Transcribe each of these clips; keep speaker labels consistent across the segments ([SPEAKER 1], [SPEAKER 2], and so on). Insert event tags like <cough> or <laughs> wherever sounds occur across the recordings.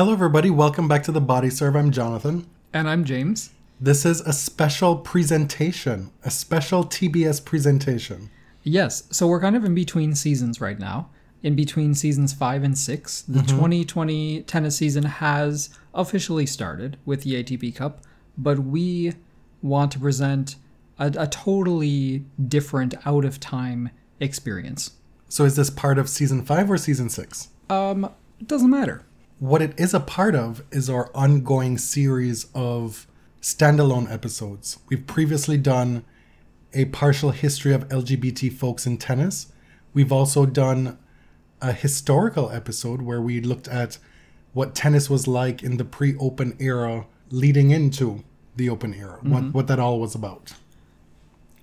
[SPEAKER 1] Hello, everybody. Welcome back to the Body Serve. I'm Jonathan.
[SPEAKER 2] And I'm James.
[SPEAKER 1] This is a special presentation, a special TBS presentation.
[SPEAKER 2] Yes, so we're kind of in between seasons right now. In between seasons five and six, the 2020 tennis season has officially started with the ATP Cup, but we want to present a, a totally different, out of time experience.
[SPEAKER 1] So, is this part of season five or season six?
[SPEAKER 2] Um, it doesn't matter.
[SPEAKER 1] What it is a part of is our ongoing series of standalone episodes. We've previously done a partial history of LGBT folks in tennis. We've also done a historical episode where we looked at what tennis was like in the pre open era leading into the open era, what, mm-hmm. what that all was about.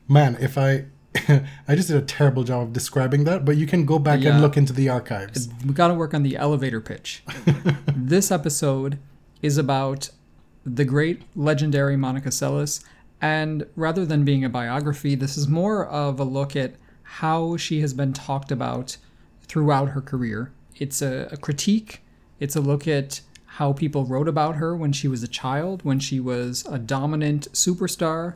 [SPEAKER 1] Man, if I. <laughs> I just did a terrible job of describing that, but you can go back
[SPEAKER 2] Yeah.
[SPEAKER 1] and look into the archives.
[SPEAKER 2] We got to work on the elevator pitch. <laughs> this episode is about the great legendary Monica Seles, and rather than being a biography, this is more of a look at how she has been talked about throughout her career. It's a, a critique, it's a look at how people wrote about her when she was a child, when she was a dominant superstar,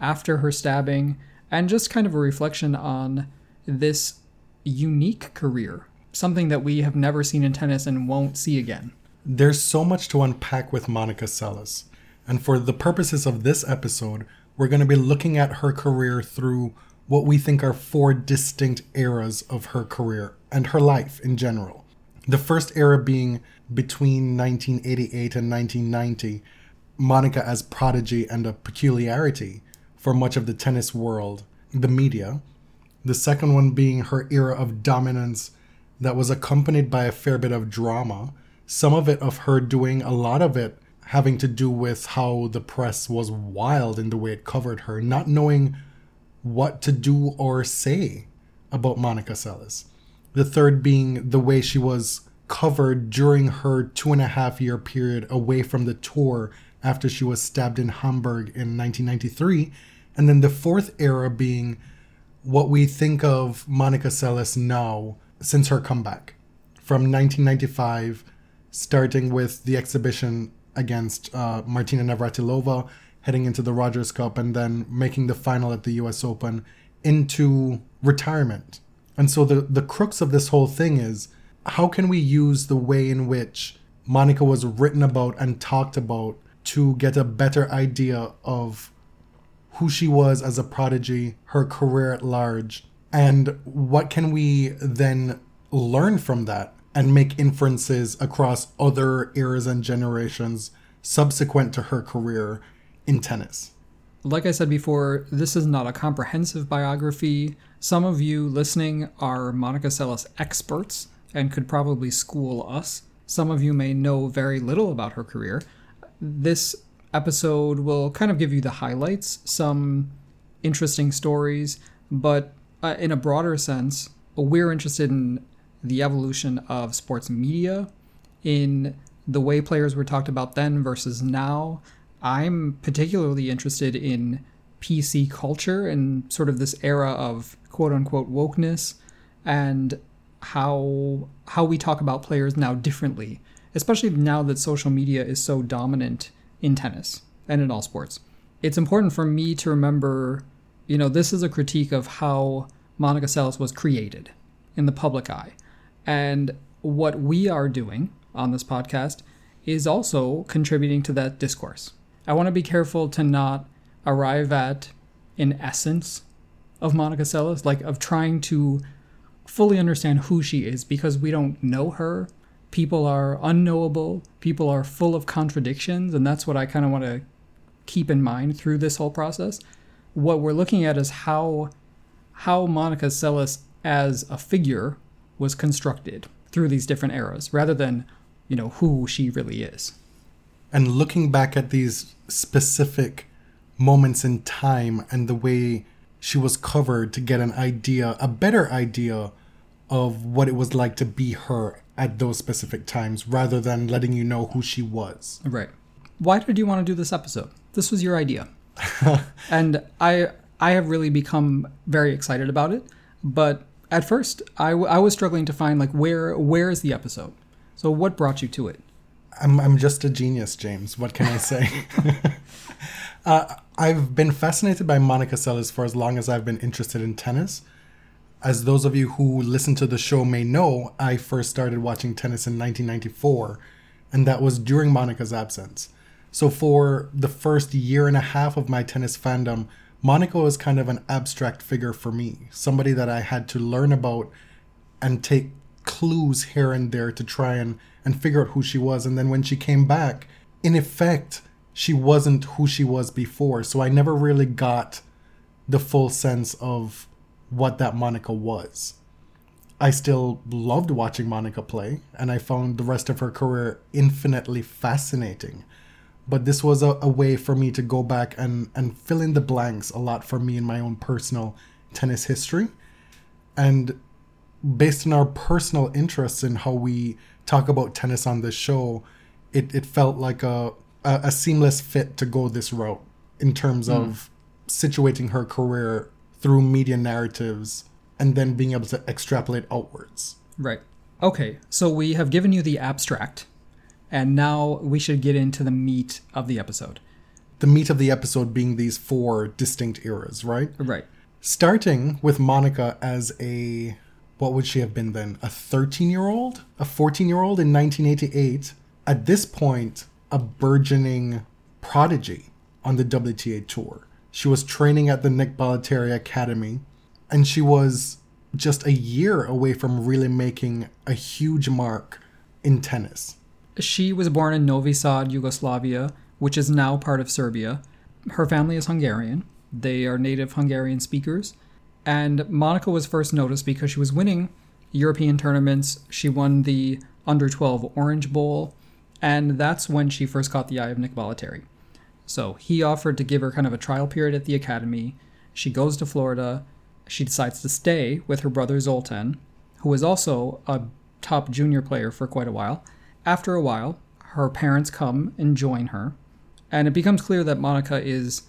[SPEAKER 2] after her stabbing, and just kind of a reflection on this unique career, something that we have never seen in tennis and won't see again.
[SPEAKER 1] There's so much to unpack with Monica Seles. And for the purposes of this episode, we're going to be looking at her career through what we think are four distinct eras of her career and her life in general. The first era being between 1988 and 1990, Monica as prodigy and a peculiarity for much of the tennis world, the media. The second one being her era of dominance that was accompanied by a fair bit of drama. Some of it of her doing a lot of it having to do with how the press was wild in the way it covered her, not knowing what to do or say about Monica Seles. The third being the way she was covered during her two and a half year period away from the tour after she was stabbed in Hamburg in 1993. And then the fourth era being what we think of Monica Seles now since her comeback from 1995, starting with the exhibition against uh, Martina Navratilova, heading into the Rogers Cup, and then making the final at the US Open into retirement. And so the, the crux of this whole thing is how can we use the way in which Monica was written about and talked about to get a better idea of who she was as a prodigy, her career at large, and what can we then learn from that and make inferences across other eras and generations subsequent to her career in tennis.
[SPEAKER 2] Like I said before, this is not a comprehensive biography. Some of you listening are Monica Seles experts and could probably school us. Some of you may know very little about her career. This episode will kind of give you the highlights, some interesting stories, but uh, in a broader sense, we're interested in the evolution of sports media, in the way players were talked about then versus now. I'm particularly interested in PC culture and sort of this era of quote unquote wokeness and how how we talk about players now differently, especially now that social media is so dominant in tennis and in all sports. It's important for me to remember, you know, this is a critique of how Monica Seles was created in the public eye. And what we are doing on this podcast is also contributing to that discourse. I want to be careful to not arrive at an essence of Monica Seles, like of trying to fully understand who she is because we don't know her. People are unknowable, people are full of contradictions, and that's what I kind of want to keep in mind through this whole process. What we're looking at is how how Monica Seles as a figure was constructed through these different eras rather than, you know, who she really is.
[SPEAKER 1] And looking back at these specific moments in time and the way she was covered to get an idea, a better idea of what it was like to be her at those specific times rather than letting you know who she was.
[SPEAKER 2] Right. Why did you want to do this episode? This was your idea. <laughs> and I I have really become very excited about it, but at first I, w- I was struggling to find like where where is the episode? So what brought you to it?
[SPEAKER 1] I'm, I'm just a genius, James. What can I say? <laughs> <laughs> uh, I've been fascinated by Monica Seles for as long as I've been interested in tennis. As those of you who listen to the show may know, I first started watching tennis in 1994, and that was during Monica's absence. So, for the first year and a half of my tennis fandom, Monica was kind of an abstract figure for me, somebody that I had to learn about and take clues here and there to try and, and figure out who she was. And then when she came back, in effect, she wasn't who she was before. So I never really got the full sense of what that Monica was. I still loved watching Monica play, and I found the rest of her career infinitely fascinating. But this was a, a way for me to go back and, and fill in the blanks a lot for me in my own personal tennis history. And based on our personal interests in how we talk about tennis on this show, it, it felt like a, a, a seamless fit to go this route in terms mm. of situating her career through media narratives and then being able to extrapolate outwards.
[SPEAKER 2] Right. Okay, so we have given you the abstract, and now we should get into the meat of the episode.
[SPEAKER 1] The meat of the episode being these four distinct eras, right?
[SPEAKER 2] Right.
[SPEAKER 1] Starting with Monica as a what would she have been then? A 13 year old? A 14 year old in 1988? At this point, a burgeoning prodigy on the WTA tour. She was training at the Nick Bollettieri Academy, and she was just a year away from really making a huge mark in tennis.
[SPEAKER 2] She was born in Novi Sad, Yugoslavia, which is now part of Serbia. Her family is Hungarian. They are native Hungarian speakers and Monica was first noticed because she was winning European tournaments. She won the under 12 Orange Bowl, and that's when she first caught the eye of Nick Bollettieri. So he offered to give her kind of a trial period at the academy. She goes to Florida. She decides to stay with her brother Zoltan, who was also a top junior player for quite a while. After a while, her parents come and join her, and it becomes clear that Monica is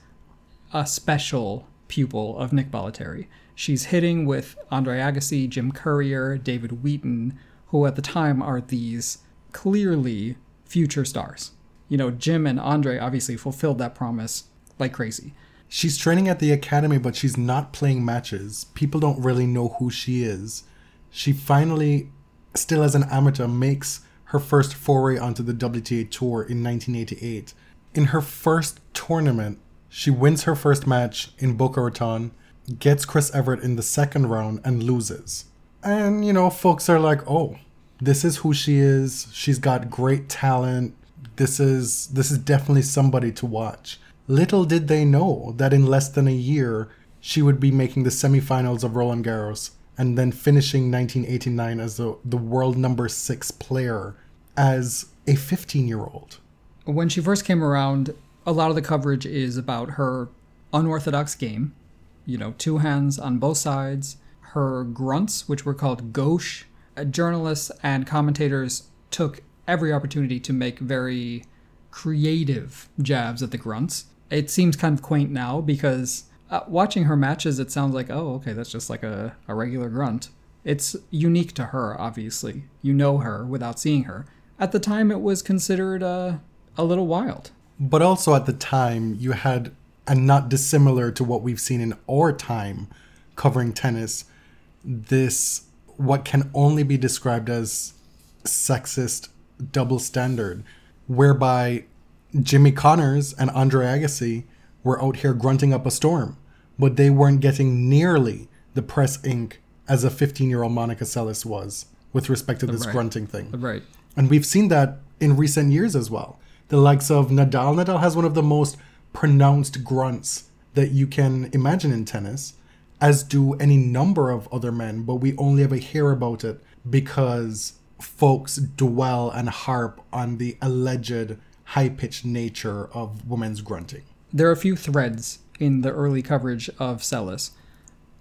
[SPEAKER 2] a special pupil of Nick Bollettieri. She's hitting with Andre Agassi, Jim Courier, David Wheaton, who at the time are these clearly future stars. You know, Jim and Andre obviously fulfilled that promise like crazy.
[SPEAKER 1] She's training at the academy, but she's not playing matches. People don't really know who she is. She finally, still as an amateur, makes her first foray onto the WTA Tour in 1988. In her first tournament, she wins her first match in Boca Raton gets Chris Evert in the second round and loses. And, you know, folks are like, oh, this is who she is. She's got great talent. This is this is definitely somebody to watch. Little did they know that in less than a year she would be making the semifinals of Roland Garros and then finishing 1989 as the, the world number six player as a 15 year old.
[SPEAKER 2] When she first came around, a lot of the coverage is about her unorthodox game, you know, two hands on both sides. Her grunts, which were called gauche, uh, journalists and commentators took every opportunity to make very creative jabs at the grunts. It seems kind of quaint now because uh, watching her matches, it sounds like, oh, okay, that's just like a, a regular grunt. It's unique to her, obviously. You know her without seeing her. At the time, it was considered uh, a little wild.
[SPEAKER 1] But also at the time, you had and not dissimilar to what we've seen in our time covering tennis, this what can only be described as sexist double standard, whereby Jimmy Connors and Andre Agassi were out here grunting up a storm, but they weren't getting nearly the press ink as a 15 year old Monica Seles was with respect to this
[SPEAKER 2] right.
[SPEAKER 1] grunting thing.
[SPEAKER 2] Right.
[SPEAKER 1] And we've seen that in recent years as well. The likes of Nadal. Nadal has one of the most pronounced grunts that you can imagine in tennis, as do any number of other men, but we only ever hear about it because folks dwell and harp on the alleged high pitched nature of women's grunting.
[SPEAKER 2] There are a few threads in the early coverage of Seles.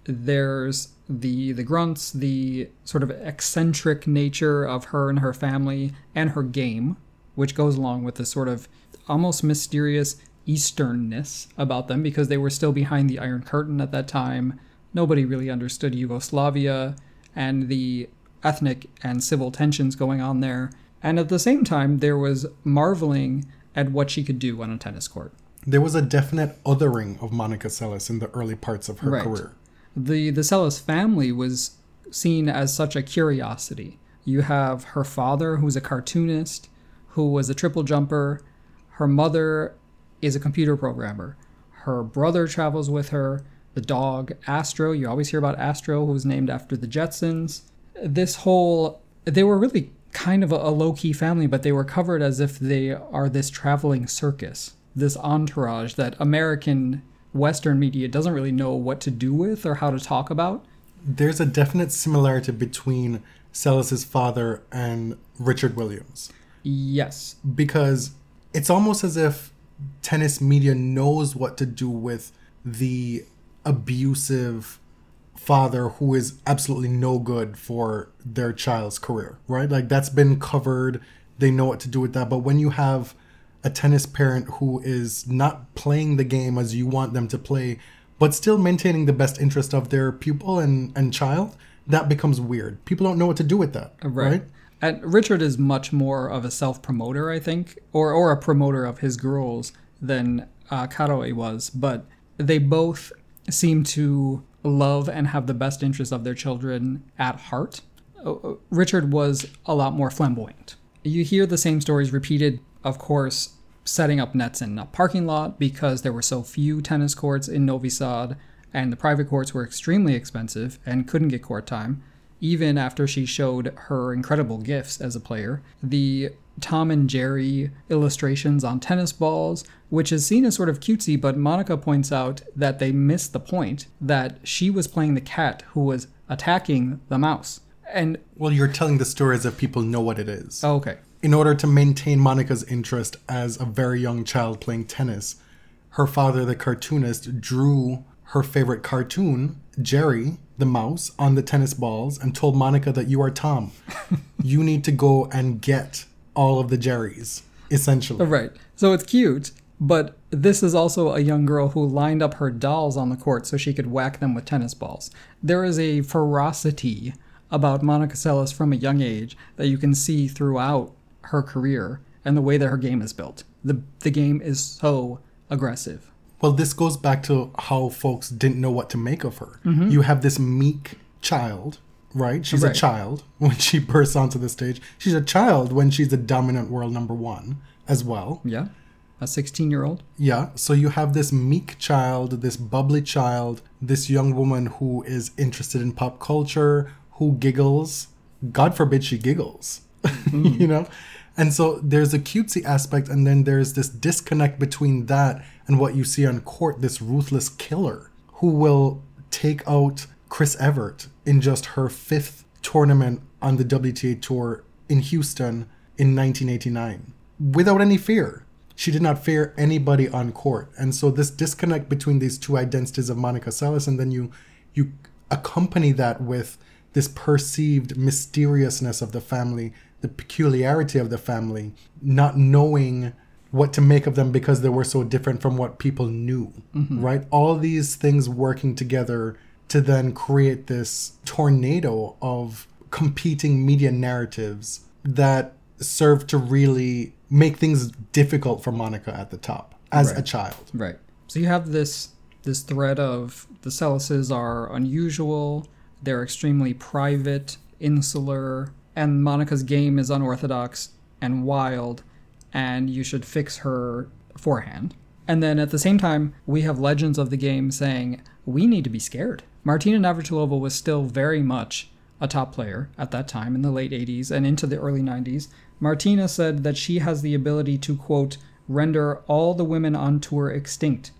[SPEAKER 2] There's the the grunts, the sort of eccentric nature of her and her family and her game, which goes along with the sort of almost mysterious Easternness about them because they were still behind the Iron Curtain at that time. Nobody really understood Yugoslavia and the ethnic and civil tensions going on there. And at the same time, there was marveling at what she could do on a tennis court.
[SPEAKER 1] There was a definite othering of Monica Seles in the early parts of her
[SPEAKER 2] Right.
[SPEAKER 1] career.
[SPEAKER 2] The the Seles family was seen as such a curiosity. You have her father, who's a cartoonist, who was a triple jumper. Her mother is a computer programmer. Her brother travels with her. The dog Astro, you always hear about Astro, who was named after the Jetsons. This whole, they were really kind of a, a low key family, but they were covered as if they are this traveling circus, this entourage that American Western media doesn't really know what to do with or how to talk about.
[SPEAKER 1] There's a definite similarity between Seles's father and Richard Williams
[SPEAKER 2] Yes.
[SPEAKER 1] because it's almost as if tennis media knows what to do with the abusive father who is absolutely no good for their child's career, right? Like that's been covered. They know what to do with that. But when you have a tennis parent who is not playing the game as you want them to play, but still maintaining the best interest of their pupil and, and child, that becomes weird. People don't know what to do with that, right?
[SPEAKER 2] And Richard is much more of a self promoter, I think, or, or a promoter of his girls than uh, Karolj was. But they both seem to love and have the best interest of their children at heart. Uh, uh, Richard was a lot more flamboyant. You hear the same stories repeated, of course, setting up nets in a parking lot because there were so few tennis courts in Novi Sad, and the private courts were extremely expensive and couldn't get court time even after she showed her incredible gifts as a player. The Tom and Jerry illustrations on tennis balls, which is seen as sort of cutesy, but Monica points out that they missed the point that she was playing the cat who was attacking the mouse. And
[SPEAKER 1] Well, you're telling the story as if people know what it is.
[SPEAKER 2] oh, okay,
[SPEAKER 1] in order to maintain Monica's interest as a very young child playing tennis, her father, the cartoonist, drew her favorite cartoon, Jerry, the mouse, on the tennis balls and told Monica that you are Tom. <laughs> you need to go and get all of the Jerrys, essentially.
[SPEAKER 2] Oh, right. So it's cute, but this is also a young girl who lined up her dolls on the court so she could whack them with tennis balls. There is a ferocity about Monica Seles from a young age that you can see throughout her career and the way that her game is built. The the game is so aggressive.
[SPEAKER 1] Well, this goes back to how folks didn't know what to make of her. Mm-hmm. You have this meek child, right? She's
[SPEAKER 2] Right.
[SPEAKER 1] a child <laughs> when she bursts onto the stage. She's a child when she's a dominant world number one as well.
[SPEAKER 2] Yeah. A 16 year old.
[SPEAKER 1] Yeah, so you have this meek child, this bubbly child, this young woman who is interested in pop culture, who giggles. God forbid she giggles, <laughs> mm. you know? And so there's a cutesy aspect, and then there's this disconnect between that and what you see on court this ruthless killer who will take out Chris Evert in just her fifth tournament on the WTA Tour in Houston in 1989 without any fear. She did not fear anybody on court. And so this disconnect between these two identities of Monica Seles and then you you accompany that with this perceived mysteriousness of the family, the peculiarity of the family, not knowing what to make of them because they were so different from what people knew, mm-hmm. right? All these things working together to then create this tornado of competing media narratives that serve to really make things difficult for Monica at the top as a child.
[SPEAKER 2] Right. So you have this this thread of the Seleses are unusual, they're extremely private, insular, and Monica's game is unorthodox and wild, and you should fix her forehand. And then at the same time, we have legends of the game saying we need to be scared. Martina Navratilova was still very much a top player at that time in the late 80s and into the early 90s. Martina said that she has the ability to, quote, render all the women on tour extinct.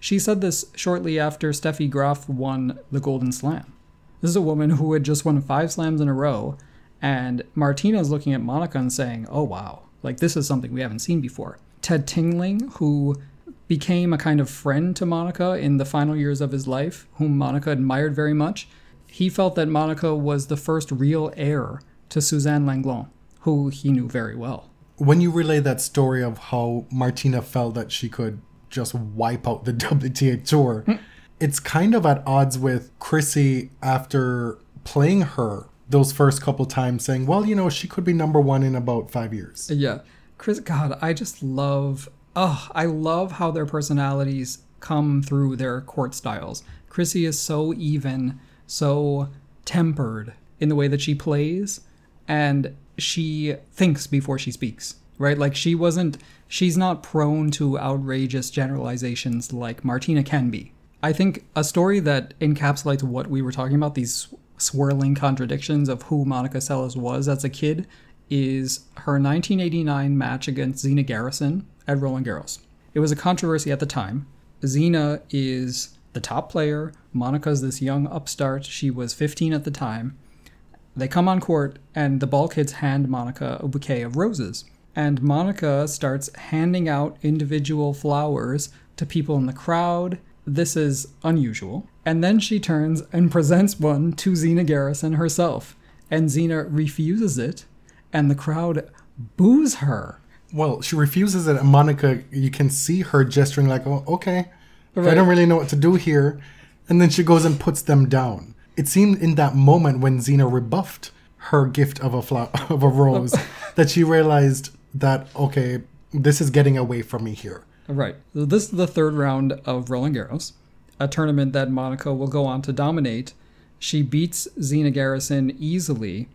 [SPEAKER 2] She said this shortly after Steffi Graf won the Golden Slam. This is a woman who had just won five slams in a row, and Martina's looking at Monica and saying, oh wow, like this is something we haven't seen before. Ted Tinling, who became a kind of friend to Monica in the final years of his life, whom Monica admired very much, he felt that Monica was the first real heir to Suzanne Lenglen, who he knew very well.
[SPEAKER 1] When you relay that story of how Martina felt that she could just wipe out the <laughs> WTA tour, hmm. it's kind of at odds with Chrissy after playing her those first couple times saying, well, you know, she could be number one in about five years.
[SPEAKER 2] Yeah. Chris, God, I just love, oh, I love how their personalities come through their court styles. Chrissy is so even, so tempered in the way that she plays, and she thinks before she speaks, right? Like she wasn't, she's not prone to outrageous generalizations like Martina can be. I think a story that encapsulates what we were talking about, these swirling contradictions of who Monica Seles was as a kid, is her 1989 match against Zina Garrison at Roland Garros. It was a controversy at the time. Zina is the top player. Monica's this young upstart. She was 15 at the time. They come on court, and the ball kids hand Monica a bouquet of roses. And Monica starts handing out individual flowers to people in the crowd. This is unusual. And then she turns and <laughs> presents one to Zina Garrison herself. And Zina refuses it, and the crowd boos her.
[SPEAKER 1] Well, she refuses it, and Monica, you can see her gesturing like, "Oh, okay, I don't really know what to do here," and then she goes and puts them down. It seemed in that moment when Zina rebuffed her gift of a flower <laughs> of a rose oh. <laughs> that she realized that okay, this is getting away from me here.
[SPEAKER 2] Right. This is the third round of Roland Garros, a tournament that Monica will go on to dominate. She beats Zina Garrison easily.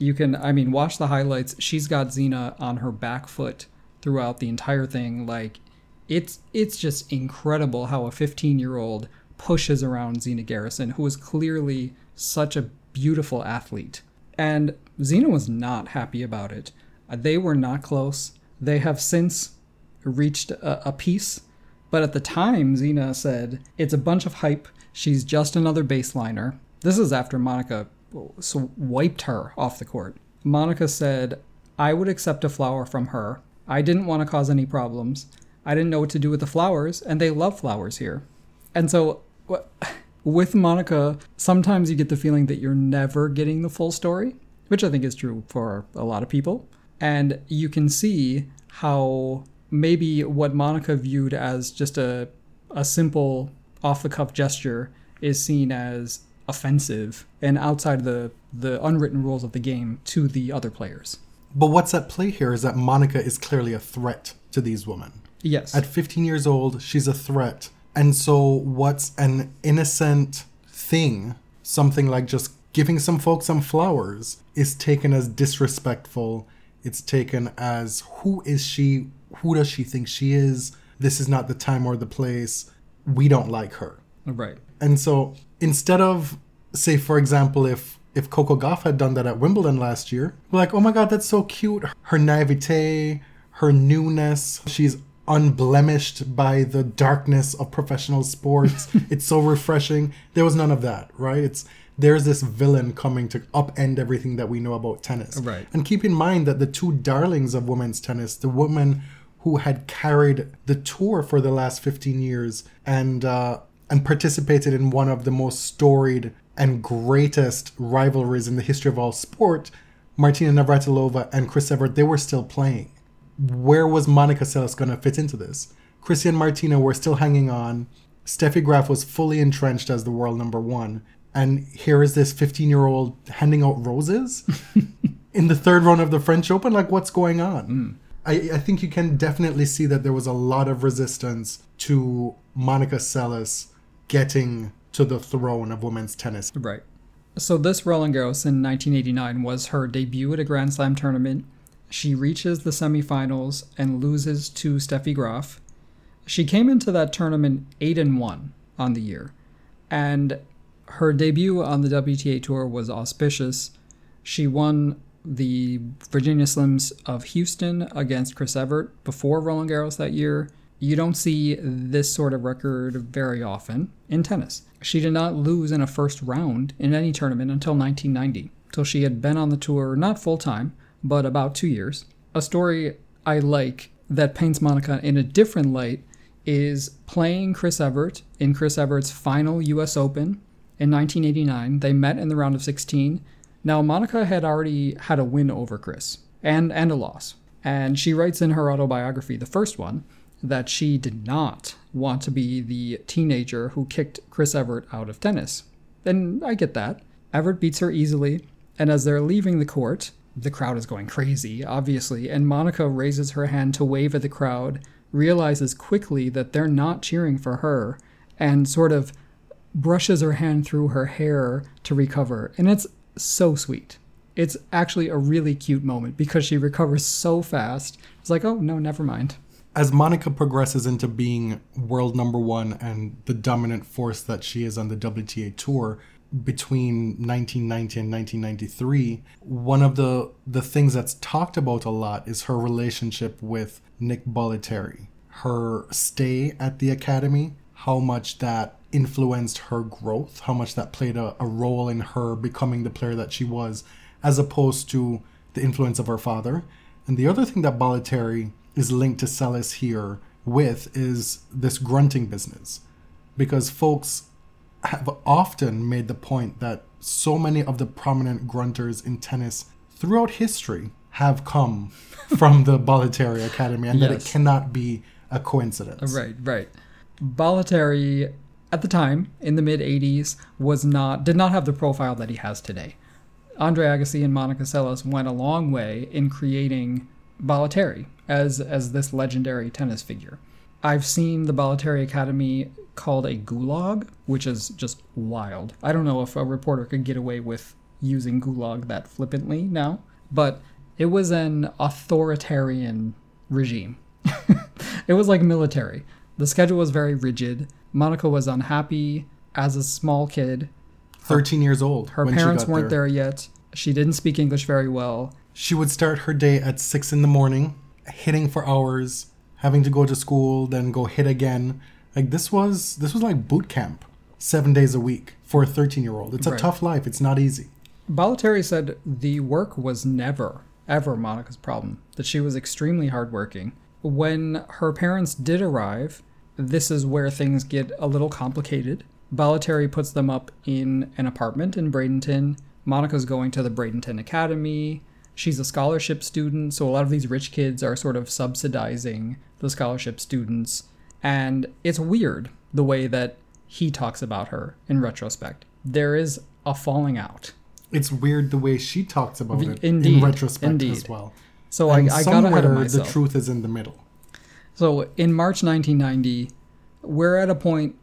[SPEAKER 2] You can, I mean, watch the highlights. She's got Zina on her back foot throughout the entire thing. Like, it's it's just incredible how a 15 year old pushes around Zina Garrison, who is clearly such a beautiful athlete. And Zina was not happy about it. Uh, They were not close. They have since reached a, a peace, but at the time, Zina said, It's a bunch of hype. She's just another baseliner. This is after Monica wiped her off the court. Monica said, I would accept a flower from her. I didn't want to cause any problems. I didn't know what to do with the flowers, and they love flowers here. And so, <laughs> with Monica, sometimes you get the feeling that you're never getting the full story, which I think is true for a lot of people. And you can see how maybe what Monica viewed as just a, a simple off the cuff gesture is seen as offensive and outside the, the unwritten rules of the game to the other players.
[SPEAKER 1] But what's at play here is that Monica is clearly a threat to these women.
[SPEAKER 2] Yes.
[SPEAKER 1] At 15 years old, she's a threat. And so, what's an innocent thing, something like just giving some folks some flowers, is taken as disrespectful. It's taken as who is she? Who does she think she is? This is not the time or the place. We don't like her.
[SPEAKER 2] right.
[SPEAKER 1] And so instead of say for example if if Coco Goff had done that at Wimbledon last year, we're like, "Oh my god, that's so cute. Her naivete, her newness. She's unblemished by the darkness of professional sports. <laughs> it's so refreshing." There was none of that, right? It's there's this villain coming to upend everything that we know about tennis.
[SPEAKER 2] Right.
[SPEAKER 1] And keep in mind that the two darlings of women's tennis, the woman who had carried the tour for the last 15 years and uh, and participated in one of the most storied and greatest rivalries in the history of all sport, Martina Navratilova and Chris Evert, they were still playing. Where was Monica Seles going to fit into this? Chrissy and Martina were still hanging on. Steffi Graf was fully entrenched as the world number one. And here is this 15 year old handing out roses <laughs> in the third round of the French Open. Like, what's going on? Hmm. I, I think you can definitely see that there was a lot of resistance to Monica Seles getting to the throne of women's tennis.
[SPEAKER 2] Right. So this Roland Garros in 1989 was her debut at a Grand Slam tournament. She reaches the semifinals and loses to Steffi Graf. She came into that tournament 8 and 1 on the year. And her debut on the WTA tour was auspicious. She won the Virginia Slims of Houston against Chris Evert before Roland Garros that year. You don't see this sort of record very often in tennis. She did not lose in a first round in any tournament until 1990, till she had been on the tour not full time, but about two years. A story I like that paints Monica in a different light is playing Chris Evert in Chris Evert's final US Open in 1989. They met in the round of 16. Now, Monica had already had a win over Chris and, and a loss. And she writes in her autobiography, the first one, that she did not want to be the teenager who kicked Chris Evert out of tennis. And I get that. Evert beats her easily, And as they're leaving the court, the crowd is going crazy, obviously, and Monica raises her hand to wave at the crowd, realizes quickly that they're not cheering for her, and sort of brushes her hand through her hair to recover. And it's so sweet. It's actually a really cute moment because she recovers so fast. It's like, oh, no, never mind.
[SPEAKER 1] As Monica progresses into being world number one and the dominant force that she is on the WTA tour, between 1990 and 1993 one of the the things that's talked about a lot is her relationship with Nick Bollettieri her stay at the academy how much that influenced her growth how much that played a, a role in her becoming the player that she was as opposed to the influence of her father. And the other thing that Bollettieri is linked to Seles here with is this grunting business because folks have often made the point that so many of the prominent grunters in tennis throughout history have come <laughs> from the Bollettieri Academy and that it cannot be a coincidence.
[SPEAKER 2] Right, right. Bollettieri, at the time in the mid '80s, was not did not have the profile that he has today. Andre Agassi and Monica Seles went a long way in creating Bollettieri as as this legendary tennis figure. I've seen the Bollettieri Academy called a gulag, which is just wild. I don't know if a reporter could get away with using gulag that flippantly now, but it was an authoritarian regime. <laughs> it was like military. The schedule was very rigid. Monica was unhappy as a small kid.
[SPEAKER 1] 13 years old.
[SPEAKER 2] Her parents weren't there yet. She didn't speak English very well.
[SPEAKER 1] She would start her day at 6 in the morning, hitting for hours, having to go to school, then go hit again. Like this was this was like boot camp. 7 days a week for a 13-year-old. It's a
[SPEAKER 2] Right.
[SPEAKER 1] tough life. It's not easy.
[SPEAKER 2] Bollettieri said the work was never, ever Monica's problem, that she was extremely hardworking. When her parents did arrive, this is where things get a little complicated. Bollettieri puts them up in an apartment in Bradenton. Monica's going to the Bradenton Academy. She's a scholarship student, so a lot of these rich kids are sort of subsidizing the scholarship students. And it's weird the way that he talks about her in retrospect. There is a falling out.
[SPEAKER 1] It's weird the way she talks about it
[SPEAKER 2] Indeed,
[SPEAKER 1] in retrospect as well.
[SPEAKER 2] So I,
[SPEAKER 1] And
[SPEAKER 2] I got ahead of myself.
[SPEAKER 1] the truth is in the middle.
[SPEAKER 2] So in March 1990, we're at a point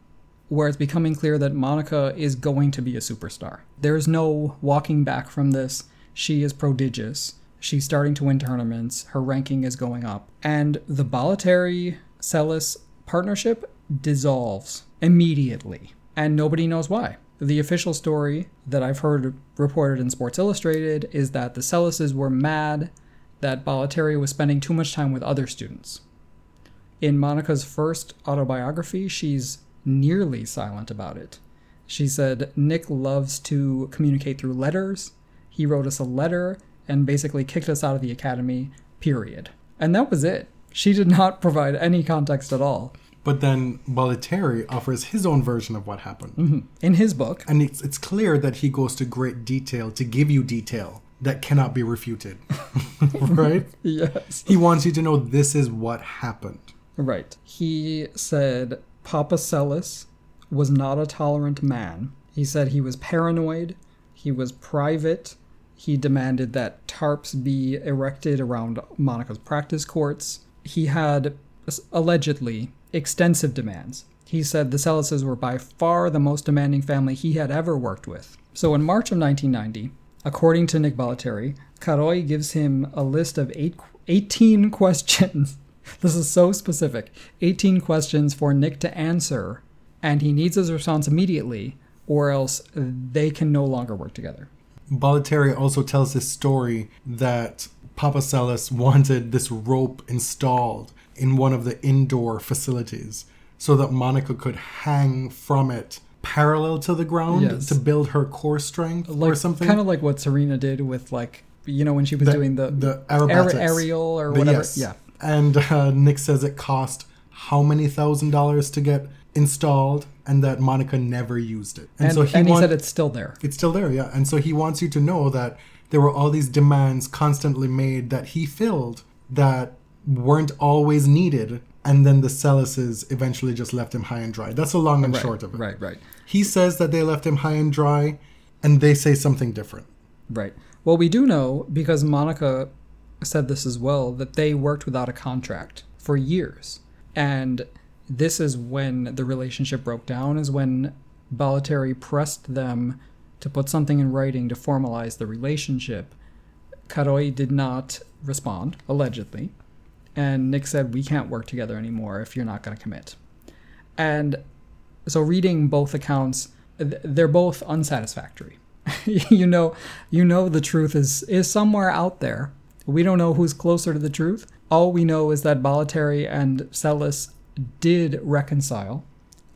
[SPEAKER 2] where it's becoming clear that Monica is going to be a superstar. There's no walking back from this. She is prodigious. She's starting to win tournaments. Her ranking is going up. And the Bollettieri Seles partnership dissolves immediately. And nobody knows why. The official story that I've heard reported in Sports Illustrated is that the Seleses were mad that Bollettieri was spending too much time with other students. In Monica's first autobiography, she's nearly silent about it. She said, Nick loves to communicate through letters. He wrote us a letter and basically kicked us out of the academy, period. And that was it. She did not <laughs> provide any context at all.
[SPEAKER 1] But then Bollettieri offers his own version of what happened. Mm-hmm.
[SPEAKER 2] In his book,
[SPEAKER 1] And it's, it's clear that he goes to great detail to give you detail that cannot be refuted. <laughs> right? <laughs>
[SPEAKER 2] yes.
[SPEAKER 1] He wants you to know this is what happened.
[SPEAKER 2] Right. He said Papa Seles was not a tolerant man. He said he was paranoid, he was private, he demanded that tarps be erected around Monica's practice courts. He had allegedly extensive demands. He said the Seleses were by far the most demanding family he had ever worked with. So in March of 1990, according to Nick Bollettieri, Karolj gives him a list of eight, 18 <laughs> questions. This is so specific. 18 questions for Nick to answer, and he needs his response immediately, or else they can no longer work together.
[SPEAKER 1] Bollettieri also tells this story that Papa Seles wanted this rope installed in one of the indoor facilities so that Monica could hang from it parallel to the ground
[SPEAKER 2] Yes.
[SPEAKER 1] to build her core strength
[SPEAKER 2] Like
[SPEAKER 1] or something.
[SPEAKER 2] kind of like what Serena did with like you know when she was
[SPEAKER 1] The-
[SPEAKER 2] doing the
[SPEAKER 1] the
[SPEAKER 2] aer- aerial or
[SPEAKER 1] The-
[SPEAKER 2] whatever.
[SPEAKER 1] yes.
[SPEAKER 2] Yeah.
[SPEAKER 1] And uh, Nick says it cost how many thousand dollars to get installed, and that Monica never used it.
[SPEAKER 2] And,
[SPEAKER 1] so he,
[SPEAKER 2] and he
[SPEAKER 1] want-
[SPEAKER 2] said it's still there.
[SPEAKER 1] it's still there, yeah. And so he wants you to know that there were all these demands constantly made that he filled that weren't always needed, and then the Seleses eventually just left him high and dry. That's the long and
[SPEAKER 2] Right,
[SPEAKER 1] short of it.
[SPEAKER 2] right, right,
[SPEAKER 1] He says that they left him high and dry, and they say something different.
[SPEAKER 2] right. Well, we do know because Monica said this as well that they worked without a contract for years. And this is when the relationship broke down, is when Bollettieri pressed them to put something in writing to formalize the relationship. Karolj did not respond, allegedly. And Nick said, We can't work together anymore if you're not going to commit. And so, reading both accounts, they're both unsatisfactory. <laughs> you know, you know the truth is is somewhere out there. We don't know who's closer to the truth. All we know is that Bollettieri and Seles did reconcile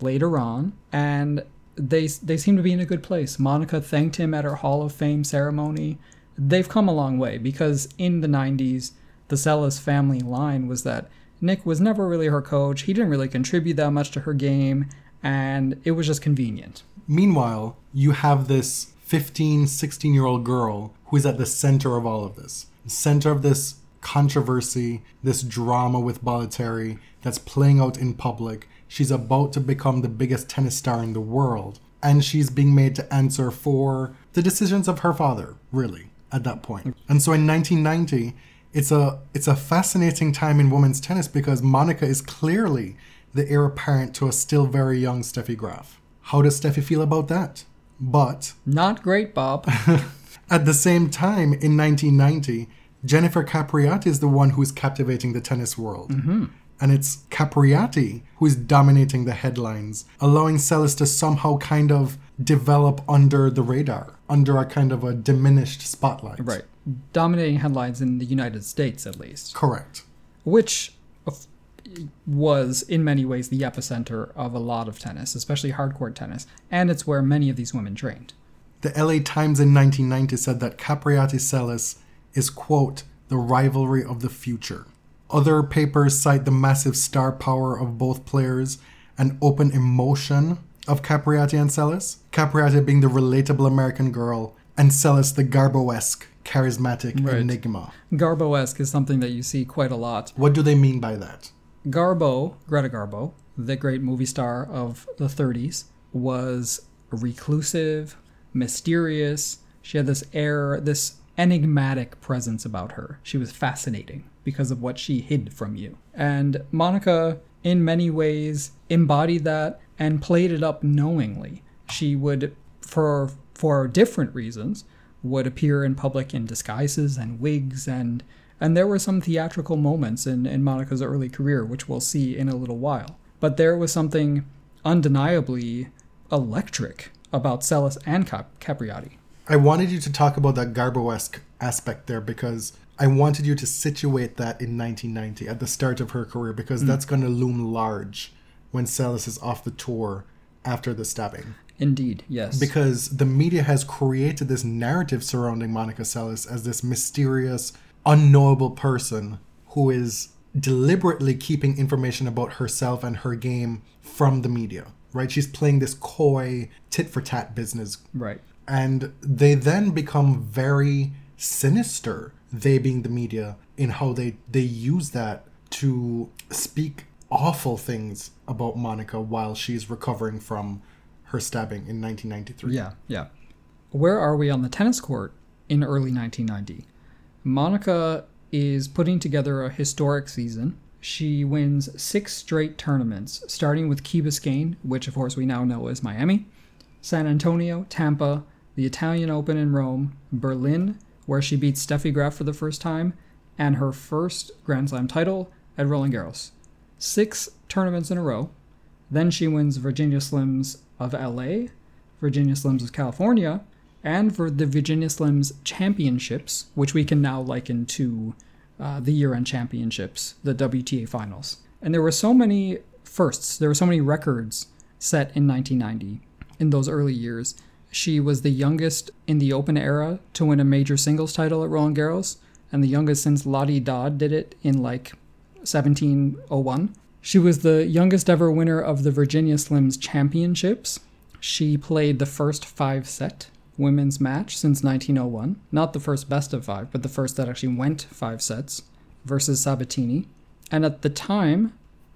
[SPEAKER 2] later on, and they they seem to be in a good place. Monica thanked him at her Hall of Fame ceremony. They've come a long way because in the 90s, the Seles family line was that Nick was never really her coach. He didn't really contribute that much to her game, and it was just convenient.
[SPEAKER 1] Meanwhile, you have this 15, 16 year old girl who is at the center of all of this, center of this controversy, this drama with Bollettieri that's playing out in public. She's about to become the biggest tennis star in the world, and she's being made to answer for the decisions of her father, really, at that point. And so in 1990, it's a it's a fascinating time in women's tennis because Monica is clearly the heir apparent to a still very young Steffi Graf. How does Steffi feel about that? But
[SPEAKER 2] Not great, Bob. <laughs> <laughs>
[SPEAKER 1] at the same time, in 1990, Jennifer Capriati is the one who's captivating the tennis world. Mm-hmm. And it's Capriati who is dominating the headlines, allowing Seles to somehow kind of develop under the radar, under a kind of a diminished spotlight.
[SPEAKER 2] right. Dominating headlines in the United States, at least.
[SPEAKER 1] Correct.
[SPEAKER 2] which was in many ways the epicenter of a lot of tennis, especially hardcourt tennis, and it's where many of these women trained.
[SPEAKER 1] The LA Times in 1990 said that Capriati Seles is, quote, the rivalry of the future. Other papers cite the massive star power of both players and open emotion of Capriati and Seles. Capriati being the relatable American girl, and Seles the Garbo-esque, charismatic
[SPEAKER 2] Right.
[SPEAKER 1] enigma.
[SPEAKER 2] Garbo-esque is something that you see quite a lot.
[SPEAKER 1] What do they mean by that?
[SPEAKER 2] Garbo, Greta Garbo, the great movie star of the 30s, was reclusive, mysterious. She had this air, this enigmatic presence about her. She was fascinating because of what she hid from you. And Monica, in many ways, embodied that and played it up knowingly. She would, for for different reasons, would appear in public in disguises and wigs and and there were some theatrical moments in, in Monica's early career, which we'll see in a little while. But there was something undeniably electric about Seles and Cap- Capriati.
[SPEAKER 1] I wanted you to talk about that Garbo-esque aspect there because I wanted you to situate that in 1990 at the start of her career because mm. that's going to loom large when Seles is off the tour after the stabbing.
[SPEAKER 2] Indeed, yes.
[SPEAKER 1] Because the media has created this narrative surrounding Monica Seles as this mysterious, unknowable person who is deliberately keeping information about herself and her game from the media, right? She's playing this coy tit for tat business
[SPEAKER 2] right.
[SPEAKER 1] and they then become very sinister they being the media in how they they use that to speak awful things about monica while she's recovering from her stabbing in 1993
[SPEAKER 2] Yeah, yeah. Where are we on the tennis court in early 1990? Monica is putting together a historic season. She wins six straight tournaments, starting with Key Biscayne, which of course we now know as Miami, San Antonio, Tampa, the Italian Open in Rome, Berlin, where she beat Steffi Graf for the first time, and her first Grand Slam title at Roland Garros. Six tournaments in a row. Then she wins Virginia Slims of LA, Virginia Slims of California, and for the Virginia Slims Championships, which we can now liken to uh, the year end championships, the WTA finals. And there were so many firsts, there were so many records set in 1990 in those early years. She was the youngest in the Open era to win a major singles title at Roland Garros, and the youngest since Lottie Dod did it in like 1701. She was the youngest ever winner of the Virginia Slims Championships. She played the first five set women's match since 1901. Not the first best of five, but the first that actually went five sets versus Sabatini. And at the time,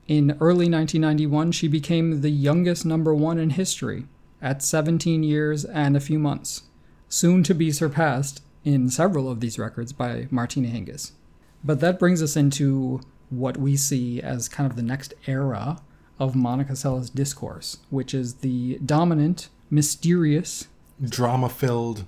[SPEAKER 2] in early 1991, she became the youngest number one in history at 17 years and a few months, soon to be surpassed in several of these records by Martina Hingis. But that brings us into what we see as kind of the next era of Monica Seles discourse, which is the dominant, mysterious,
[SPEAKER 1] Drama filled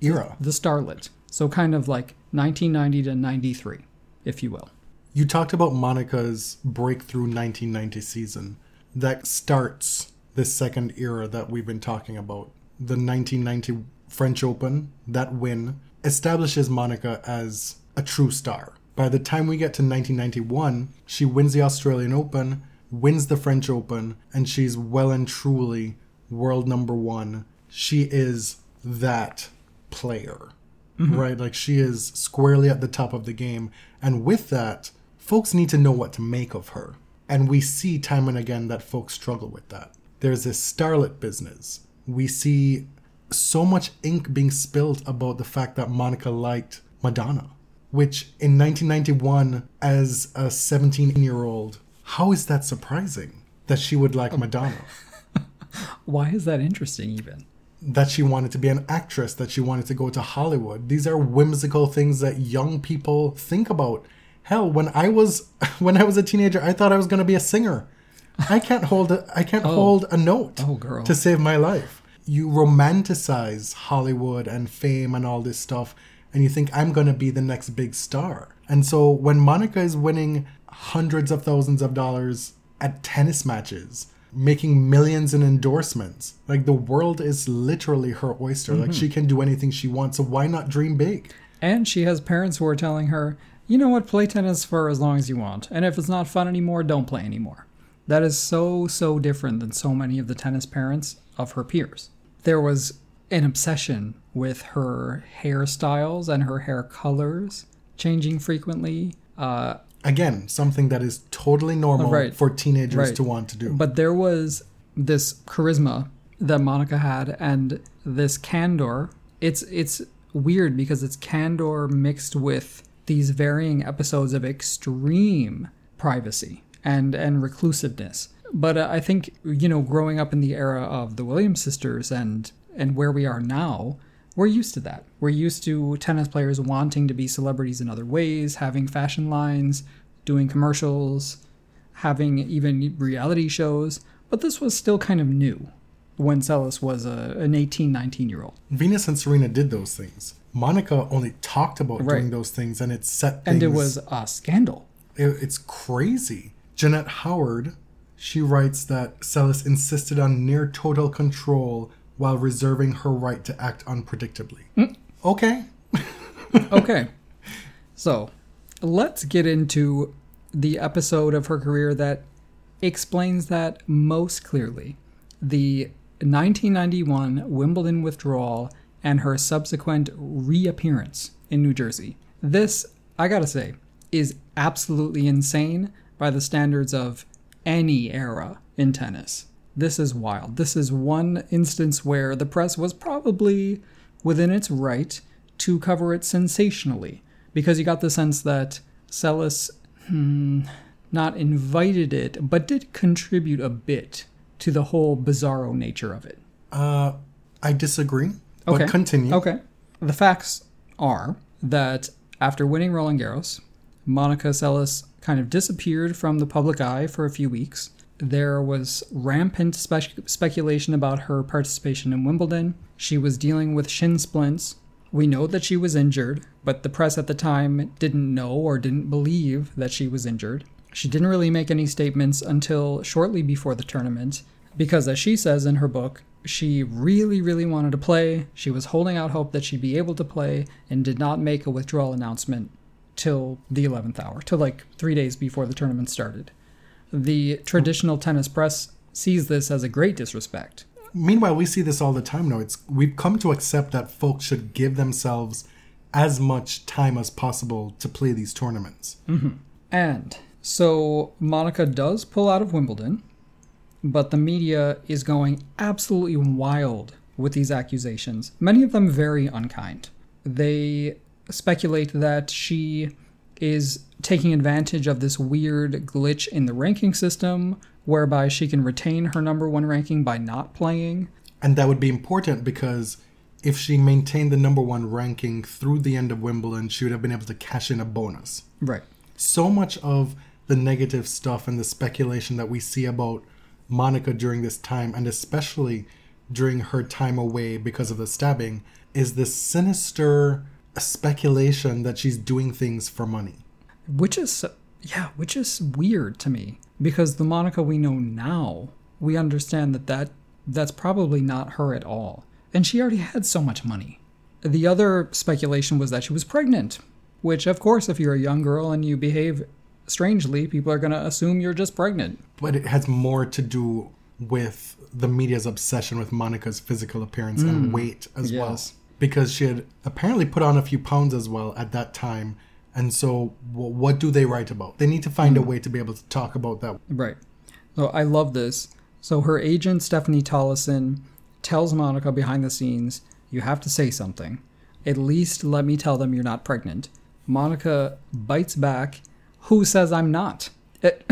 [SPEAKER 1] era.
[SPEAKER 2] the starlet. So kind of like 1990 to 93, if you will.
[SPEAKER 1] You talked about Monica's breakthrough 1990 season that starts this second era that we've been talking about. The 1990 French Open, that win, establishes Monica as a true star. By the time we get to 1991, she wins the Australian Open, wins the French Open, and she's well and truly world number one. She is that player, mm-hmm. right? Like she is squarely at the top of the game. And with that, folks need to know what to make of her. And we see time and again that folks struggle with that. There's this starlet business. We see so much ink being spilled about the fact that Monica liked Madonna, which in 1991, as a 17 year old, how is that surprising that she would like Madonna? <laughs>
[SPEAKER 2] Why is that interesting, even?
[SPEAKER 1] that she wanted to be an actress, that she wanted to go to Hollywood. These are whimsical things that young people think about. Hell, when I was <laughs> when I was a teenager, I thought I was going to be a singer. I can't hold a I can't oh. hold a note
[SPEAKER 2] Oh, girl.
[SPEAKER 1] to save my life. You romanticize Hollywood and fame and all this stuff and you think I'm going to be the next big star. And so when Monica is winning hundreds of thousands of dollars at tennis matches, making millions in endorsements, like the world is literally her oyster. Like mm-hmm. she can do anything she wants. So why not dream big?
[SPEAKER 2] And she has parents who are telling her, you know what, play tennis for as long as you want. And if it's not fun anymore, don't play anymore. That is so, so different than so many of the tennis parents of her peers. There was an obsession with her hairstyles and her hair colors changing frequently. Uh,
[SPEAKER 1] Again, something that is totally normal
[SPEAKER 2] Right.
[SPEAKER 1] for teenagers
[SPEAKER 2] Right.
[SPEAKER 1] to want to do.
[SPEAKER 2] But there was this charisma that Monica had and this candor. It's it's weird because it's candor mixed with these varying episodes of extreme privacy and and reclusiveness. But uh, I think you know, growing up in the era of the Williams sisters and and where we are now, we're used to that. We're used to tennis players wanting to be celebrities in other ways, having fashion lines, doing commercials, having even reality shows, but this was still kind of new when Seles was a, an 18, 19 year old.
[SPEAKER 1] Venus and Serena did those things. Monica only talked about
[SPEAKER 2] Right.
[SPEAKER 1] doing those things, and it set things.
[SPEAKER 2] And it was a scandal.
[SPEAKER 1] it- it's crazy. Johnette Howard, she writes that Seles insisted on near total control while reserving her right to act unpredictably.
[SPEAKER 2] Mm.
[SPEAKER 1] Okay. <laughs>
[SPEAKER 2] Okay, so let's get into the episode of her career that explains that most clearly the 1991 Wimbledon withdrawal and her subsequent reappearance in New Jersey. This, I gotta say, is absolutely insane by the standards of any era in tennis. This is wild. This is one instance where the press was probably within its right to cover it sensationally because you got the sense that Seles hmm, not invited it, but did contribute a bit to the whole bizarro nature of it.
[SPEAKER 1] Uh, I disagree.
[SPEAKER 2] Okay.
[SPEAKER 1] But continue.
[SPEAKER 2] Okay. The facts are that after winning Roland Garros, Monica Seles kind of disappeared from the public eye for a few weeks. There was rampant spec- speculation about her participation in Wimbledon. She was dealing with shin splints. We know that she was injured, but the press at the time didn't know or didn't believe that she was injured. She didn't really make any statements until shortly before the tournament, because as she says in her book, she really, really wanted to play. She was holding out hope that she'd be able to play and did not make a withdrawal announcement till the 11th hour, till like three days before the tournament started. The traditional tennis press sees this as a great disrespect.
[SPEAKER 1] Meanwhile, we see this all the time now. It's we've come to accept that folks should give themselves as much time as possible to play these tournaments. Mm-hmm.
[SPEAKER 2] And so Monica does pull out of Wimbledon, but the media is going absolutely wild with these accusations, many of them very unkind. They speculate that she is taking advantage of this weird glitch in the ranking system whereby she can retain her number one ranking by not playing.
[SPEAKER 1] And that would be important because if she maintained the number one ranking through the end of Wimbledon, she would have been able to cash in a bonus.
[SPEAKER 2] Right.
[SPEAKER 1] So much of the negative stuff and the speculation that we see about Monica during this time, and especially during her time away because of the stabbing, is this sinister speculation that she's doing things for money.
[SPEAKER 2] Which is, yeah, which is weird to me because the Monica we know now, we understand that, that that's probably not her at all. And she already had so much money. The other speculation was that she was pregnant, which, of course, if you're a young girl and you behave strangely, people are going to assume you're just pregnant.
[SPEAKER 1] But it has more to do with the media's obsession with Monica's physical appearance and mm. weight as well. Because she had apparently put on a few pounds as well at that time. And so, wh- what do they write about? They need to find a hmm. way to be able to talk about that.
[SPEAKER 2] Right. So I love this. So her agent, Stephanie Tolleson, tells Monica behind the scenes, You have to say something. At least let me tell them you're not pregnant. Monica bites back, Who says I'm not? It-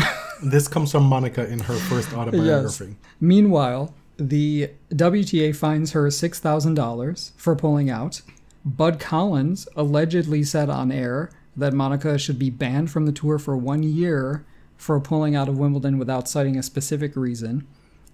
[SPEAKER 1] This comes from Monica in her first <laughs> autobiography. Yes.
[SPEAKER 2] Meanwhile, the WTA fines her $6,000 for pulling out. Bud Collins allegedly said on air that Monica should be banned from the tour for one year for pulling out of Wimbledon without citing a specific reason.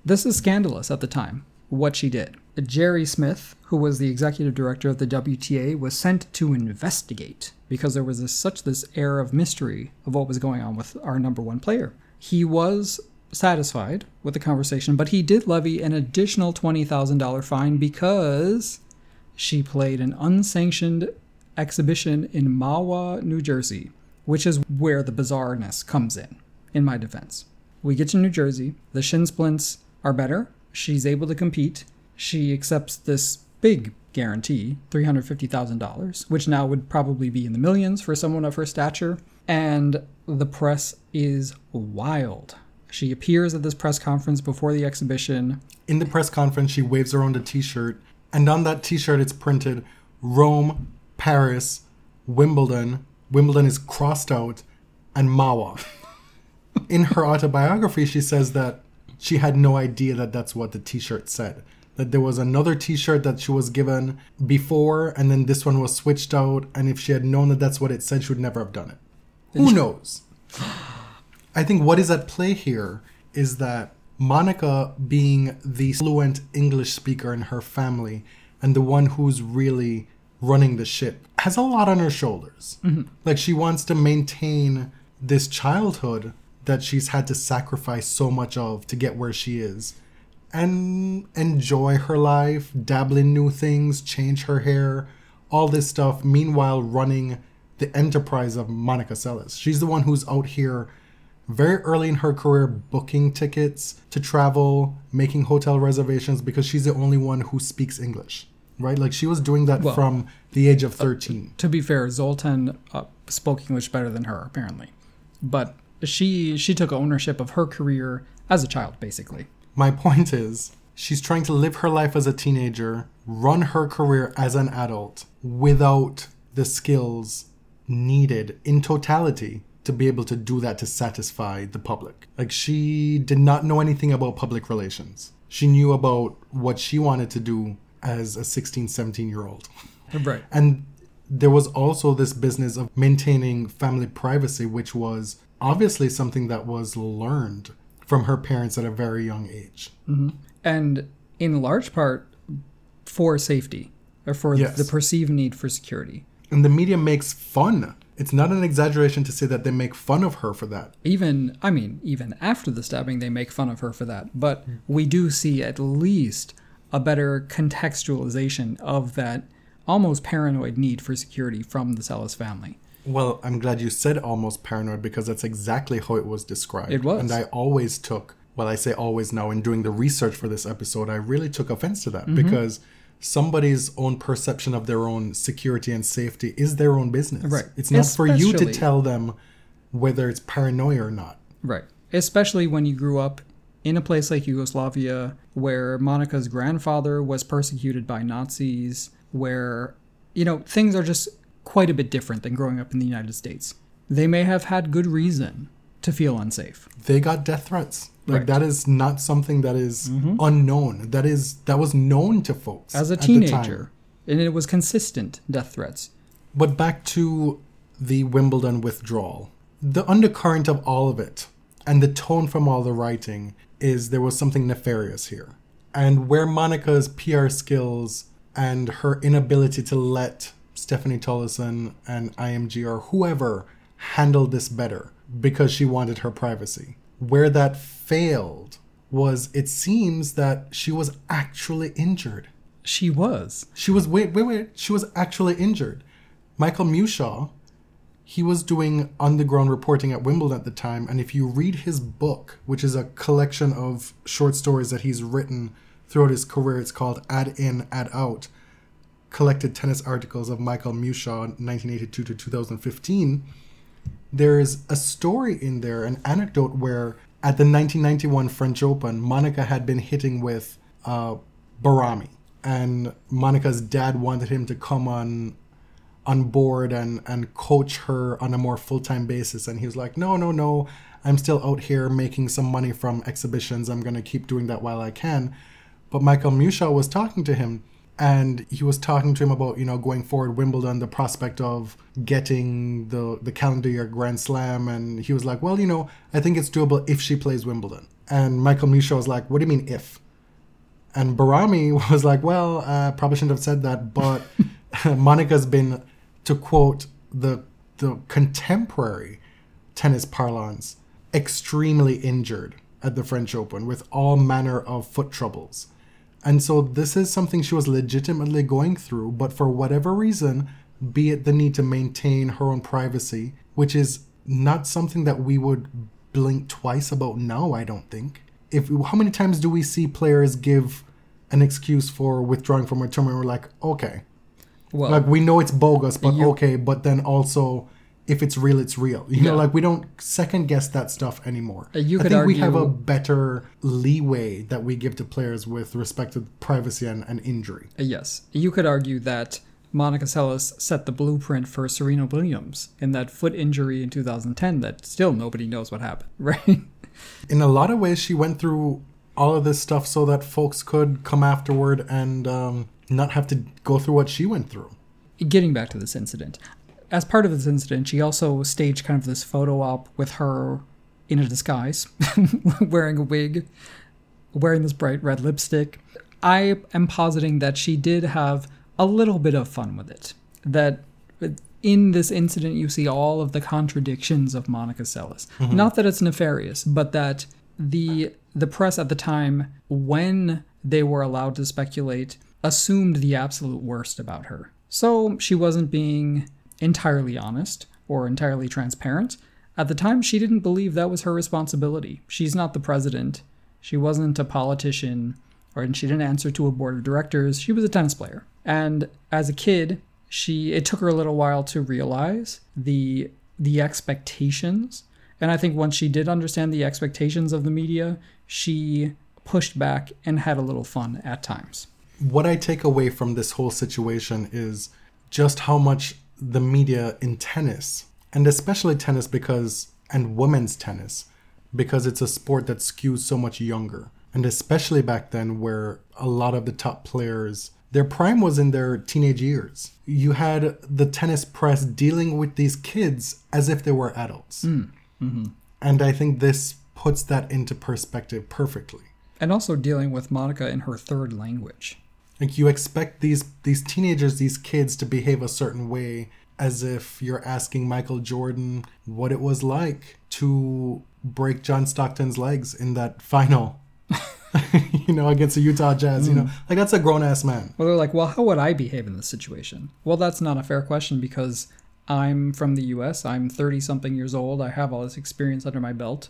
[SPEAKER 2] This is scandalous at the time, what she did. Gerry Smith, who was the executive director of the WTA, was sent to investigate because there was such this air of mystery of what was going on with our number one player. He was satisfied with the conversation, but he did levy an additional $20,000 fine because she played an unsanctioned exhibition in Mahwah, New Jersey, which is where the bizarreness comes in, in my defense. We get to New Jersey, the shin splints are better, she's able to compete, she accepts this big guarantee, $350,000, which now would probably be in the millions for someone of her stature, and the press is wild. She appears at this press conference before the exhibition.
[SPEAKER 1] In the press conference, she waves around a t shirt, and on that t shirt, it's printed Rome, Paris, Wimbledon. Wimbledon is crossed out, and Mahwah. <laughs> In her autobiography, she says that she had no idea that that's what the t shirt said. That there was another t shirt that she was given before, and then this one was switched out, and if she had known that that's what it said, she would never have done it. Who knows? <gasps> <laughs> I think what is at play here is that Monica, being the fluent English speaker in her family and the one who's really running the ship, has a lot on her shoulders. Mm-hmm. Like she wants to maintain this childhood that she's had to sacrifice so much of to get where she is and enjoy her life, dabble in new things, change her hair, all this stuff, meanwhile running the enterprise of Monica Seles. She's the one who's out here very early in her career booking tickets to travel, making hotel reservations because she's the only one who speaks English. Right? Like she was doing that
[SPEAKER 2] Well,
[SPEAKER 1] from the age of 13.
[SPEAKER 2] To be fair, Zoltan uh, spoke English better than her, apparently. But she she took ownership of her career as a child, basically.
[SPEAKER 1] My point is, she's trying to live her life as a teenager, run her career as an adult without the skills needed in totality to be able to do that to satisfy the public. Like, she did not know anything about public relations. She knew about what she wanted to do as a 16, 17 year old.
[SPEAKER 2] Right.
[SPEAKER 1] And there was also this business of maintaining family privacy, which was obviously something that was learned from her parents at a very young age. Mm-hmm.
[SPEAKER 2] And in large part for safety or for
[SPEAKER 1] Yes.
[SPEAKER 2] the perceived need for security.
[SPEAKER 1] And the media makes fun. It's not an exaggeration to say that they make fun of her for that.
[SPEAKER 2] Even, I mean, even after the stabbing, they make fun of her for that. But we do see at least a better contextualization of that almost paranoid need for security from the Seles family.
[SPEAKER 1] Well, I'm glad you said almost paranoid because that's exactly how it was described.
[SPEAKER 2] It was.
[SPEAKER 1] And I always took, well, I say always now, in doing the research for this episode, I really took offense to that
[SPEAKER 2] Mm-hmm.
[SPEAKER 1] because somebody's own perception of their own security and safety is their own business.
[SPEAKER 2] Right.
[SPEAKER 1] It's not for you to tell them whether it's paranoia or not.
[SPEAKER 2] Right. Especially when you grew up in a place like Yugoslavia where Monica's grandfather was persecuted by Nazis, where, you know, things are just quite a bit different than growing up in the United States. They may have had good reason to feel unsafe.
[SPEAKER 1] they got death threats. Like
[SPEAKER 2] Right. Mm-hmm.
[SPEAKER 1] that is not something that is unknown. That is that was known to folks
[SPEAKER 2] As a
[SPEAKER 1] at the time.
[SPEAKER 2] teenager, and it was consistent death threats.
[SPEAKER 1] But back to the Wimbledon withdrawal. The undercurrent of all of it and the tone from all the writing is there was something nefarious here. And where Monica's PR skills and her inability to let Stephanie Tolleson and IMG or whoever handle this better because she wanted her privacy. Where that failed was it seems that she was actually injured.
[SPEAKER 2] She was.
[SPEAKER 1] She was wait wait wait. She was actually injured. Michael Mewshaw, he was doing underground reporting at Wimbledon at the time, and if you read his book, which is a collection of short stories that he's written throughout his career, it's called Ad In, Ad Out. Collected tennis articles of Michael Mewshaw, 1982 to 2015. There's a story in there, an anecdote where at the 1991 French Open, Monica had been hitting with uh, Bahrami, and Monica's dad wanted him to come on on board and and coach her on a more full-time basis. And he was like no no no. I'm still out here making some money from exhibitions. I'm going to keep doing that while i can. But michael mewshaw was talking to him and he was talking to him about you know going forward wimbledon the prospect of getting the the calendar year grand slam. And he was like well you know i think it's doable if she plays wimbledon. And michael mewshaw was like what do you mean if? And Bahrami <laughs> was like, well, uh, probably shouldn't have said that, but <laughs> Monica's been, to quote the the contemporary tennis parlance, extremely injured at the French Open with all manner of foot troubles. And so this is something she was legitimately going through, but for whatever reason, be it the need to maintain her own privacy, which is not something that we would blink twice about now, I don't think. If how many times do we see players give an excuse for withdrawing from a tournament? We're like, okay,
[SPEAKER 2] Well,
[SPEAKER 1] like we know it's bogus, but okay. But then also, if it's real, it's real. You know, like we don't second guess that stuff anymore.
[SPEAKER 2] Uh, you
[SPEAKER 1] I think we have a better leeway that we give to players with respect to privacy and, and injury.
[SPEAKER 2] yes, you could argue that Monica Seles set the blueprint for Serena Williams in that foot injury in 2010 that still nobody knows what happened, <laughs> right?
[SPEAKER 1] In a lot of ways, she went through all of this stuff so that folks could come afterward and um, not have to go through what she went through.
[SPEAKER 2] Getting back to this incident, as part of this incident, she also staged kind of this photo op with her in a disguise, <laughs> wearing a wig, wearing this bright red lipstick. I am positing that she did have a little bit of fun with it. That in this incident, you see all of the contradictions of Monica Seles. Mm-hmm. Not that it's nefarious, but that the the press at the time, when they were allowed to speculate, assumed the absolute worst about her. So she wasn't being entirely honest or entirely transparent. At the time, she didn't believe that was her responsibility. She's not the president. She wasn't a politician, or and she didn't answer to a board of directors. She was a tennis player. And as a kid, she it took her a little while to realize the the expectations. And I think once she did understand the expectations of the media, she pushed back and had a little fun at times.
[SPEAKER 1] what I take away from this whole situation is just how much the media in tennis, and especially tennis because, and women's tennis, because it's a sport that skews so much younger. And especially back then, where a lot of the top players, their prime was in their teenage years. You had the tennis press dealing with these kids as if they were adults. Hmm. Mm-hmm. And I think this puts that into perspective perfectly.
[SPEAKER 2] And also dealing with Monica in her third language.
[SPEAKER 1] Like you expect these these teenagers, these kids to behave a certain way as if you're asking Michael Jordan what it was like to break John Stockton's legs in that final. <laughs> <laughs> you know, against the Utah Jazz, you know. Mm. Like that's a grown ass man.
[SPEAKER 2] Well, they're like, well, how would I behave in this situation? Well, that's not a fair question because I'm from the US. I'm 30 something years old. I have all this experience under my belt.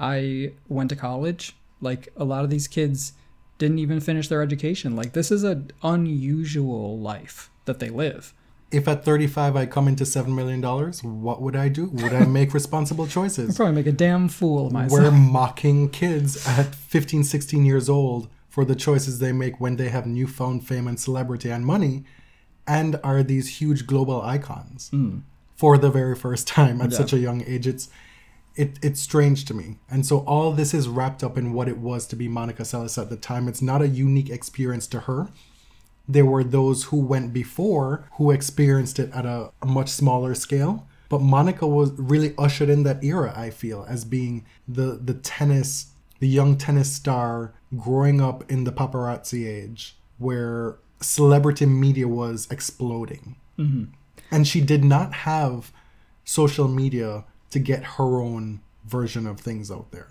[SPEAKER 2] I went to college. Like, a lot of these kids didn't even finish their education. Like, this is an unusual life that they live.
[SPEAKER 1] If at 35 I come into 7 million dollars, what would I do? Would I make <laughs> responsible
[SPEAKER 2] I'd
[SPEAKER 1] choices?
[SPEAKER 2] probably make a damn fool of myself.
[SPEAKER 1] We're mocking kids at 15, 16 years old for the choices they make when they have newfound fame and celebrity and money and are these huge global icons hmm. for the very first time at
[SPEAKER 2] Yeah.
[SPEAKER 1] such a young age. It's it, it's strange to me. And so all this is wrapped up in what it was to be Monica Seles at the time. It's not a unique experience to her, there were those who went before who experienced it at a, a much smaller scale. But Monica was really ushered in that era, I feel, as being the the tennis, the young tennis star growing up in the paparazzi age where celebrity media was exploding. Mm-hmm. And she did not have social media to get her own version of things out there.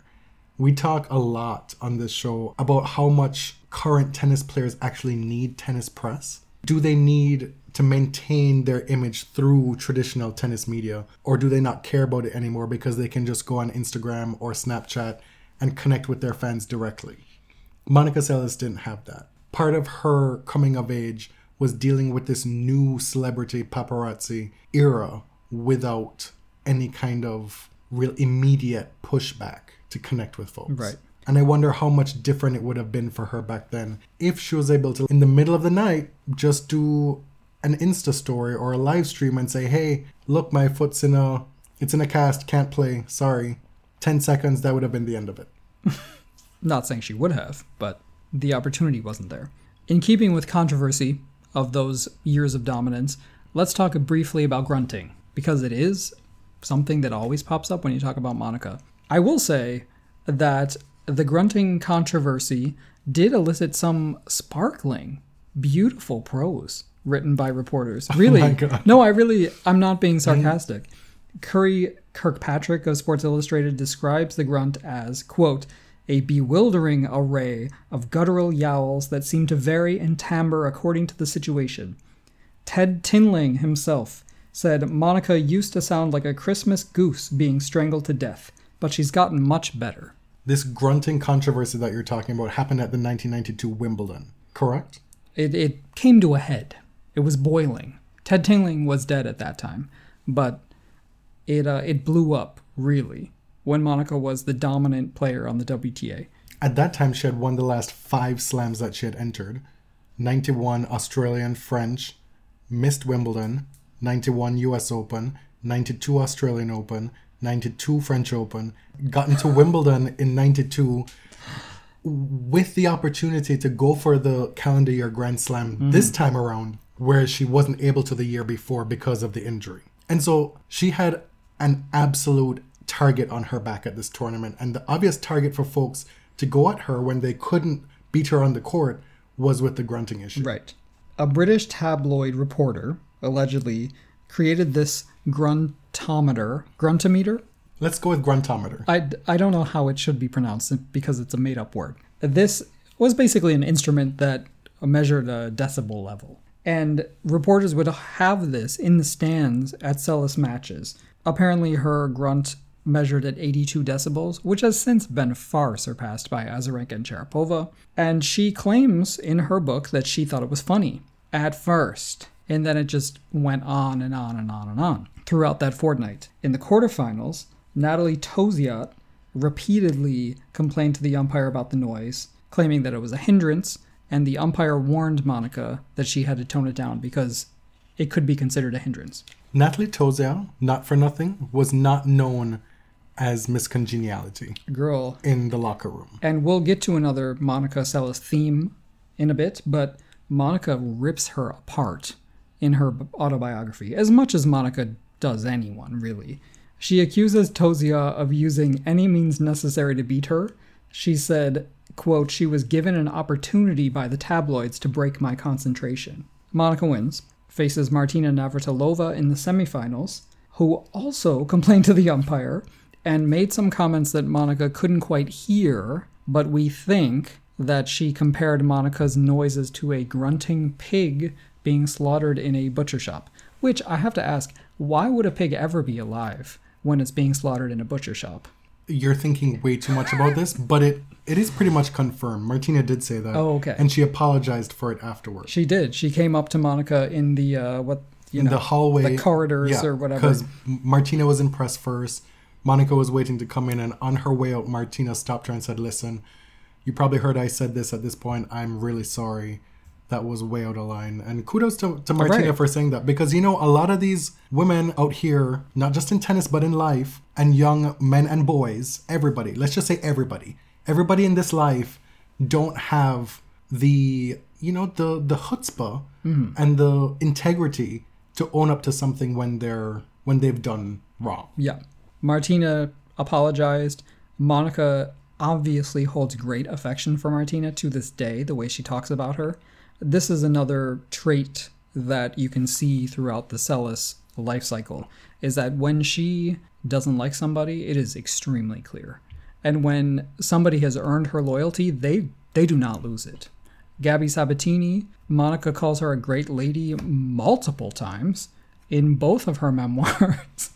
[SPEAKER 1] We talk a lot on this show about how much current tennis players actually need tennis press. Do they need to maintain their image through traditional tennis media, or do they not care about it anymore because they can just go on Instagram or Snapchat and connect with their fans directly? Monica Seles didn't have that. Part of her coming of age was dealing with this new celebrity paparazzi era without any kind of real immediate pushback to connect with folks.
[SPEAKER 2] Right.
[SPEAKER 1] And I wonder how much different it would have been for her back then if she was able to, in the middle of the night, just do an Insta story or a live stream and say, hey, look, my foot's in a, it's in a cast, can't play, sorry. 10 seconds, that would have been the end of it. <laughs>
[SPEAKER 2] Not saying she would have, but the opportunity wasn't there. In keeping with controversy of those years of dominance, let's talk briefly about grunting, because it is something that always pops up when you talk about Monica. I will say that the grunting controversy did elicit some sparkling, beautiful prose written by reporters. Oh really?
[SPEAKER 1] my God.
[SPEAKER 2] No, I really, I'm not being mm-hmm. sarcastic. Curry Kirkpatrick of Sports Illustrated describes the grunt as, quote, a bewildering array of guttural yowls that seem to vary in timbre according to the situation. Ted Tinling himself said Monica used to sound like a Christmas goose being strangled to death, but she's gotten much better.
[SPEAKER 1] This grunting controversy that you're talking about happened at the 1992 Wimbledon, correct?
[SPEAKER 2] It, it came to a head. It was boiling. Ted Tinling was dead at that time, but it uh, it blew up really when Monica was the dominant player on the WTA.
[SPEAKER 1] At that time, she had won the last five slams that she had entered 91 Australian French, missed Wimbledon, 91 US Open, 92 Australian Open, 92 French Open, got into Wimbledon in 92 with the opportunity to go for the calendar year Grand Slam mm-hmm. this time around, where she wasn't able to the year before because of the injury. And so she had an absolute target on her back at this tournament. And the obvious target for folks to go at her when they couldn't beat her on the court was with the grunting issue.
[SPEAKER 2] Right. A British tabloid reporter allegedly created this gruntometer. Gruntometer?
[SPEAKER 1] Let's go with gruntometer.
[SPEAKER 2] I, I don't know how it should be pronounced because it's a made up word. This was basically an instrument that measured a decibel level. And reporters would have this in the stands at Seles matches. Apparently, her grunt measured at 82 decibels, which has since been far surpassed by Azarenka and Sharapova. And she claims in her book that she thought it was funny at first. And then it just went on and on and on and on throughout that fortnight. In the quarterfinals, Natalie Tauziat repeatedly complained to the umpire about the noise, claiming that it was a hindrance, and the umpire warned Monica that she had to tone it down because it could be considered a hindrance.
[SPEAKER 1] Natalie Tauziat, not for nothing, was not known as Miss Congeniality
[SPEAKER 2] Girl.
[SPEAKER 1] in the locker room.
[SPEAKER 2] And we'll get to another Monica Seles theme in a bit, but Monica rips her apart in her autobiography, as much as Monica does anyone, really. She accuses Tauziat of using any means necessary to beat her. She said, quote, she was given an opportunity by the tabloids to break my concentration. Monica wins, faces Martina Navratilova in the semifinals, who also <laughs> complained to the umpire and made some comments that Monica couldn't quite hear, but we think that she compared Monica's noises to a grunting pig being slaughtered in a butcher shop. Which I have to ask, why would a pig ever be alive when it's being slaughtered in a butcher shop?
[SPEAKER 1] You're thinking way too much about this, but it it is pretty much confirmed. Martina did say that.
[SPEAKER 2] Oh, okay.
[SPEAKER 1] And she apologized for it afterwards.
[SPEAKER 2] She did. She came up to Monica in the uh, what you
[SPEAKER 1] in
[SPEAKER 2] know
[SPEAKER 1] the hallway,
[SPEAKER 2] the corridors or whatever.
[SPEAKER 1] Because Martina was impressed first. Monica was waiting to come in, and on her way out, Martina stopped her and said, "Listen, you probably heard I said this at this point. I'm really sorry. That was way out of line." And kudos to, to Martina
[SPEAKER 2] right.
[SPEAKER 1] for saying that because you know a lot of these women out here, not just in tennis but in life, and young men and boys, everybody. Let's just say everybody. Everybody in this life don't have the you know, the the chutzpah mm-hmm. and the integrity to own up to something when they're when they've done wrong.
[SPEAKER 2] Yeah. Martina apologized. Monica obviously holds great affection for Martina to this day, the way she talks about her. This is another trait that you can see throughout the Seles life cycle is that when she doesn't like somebody, it is extremely clear. And when somebody has earned her loyalty, they they do not lose it. Gabby Sabatini, Monica calls her a great lady multiple times in both of her <laughs> memoirs.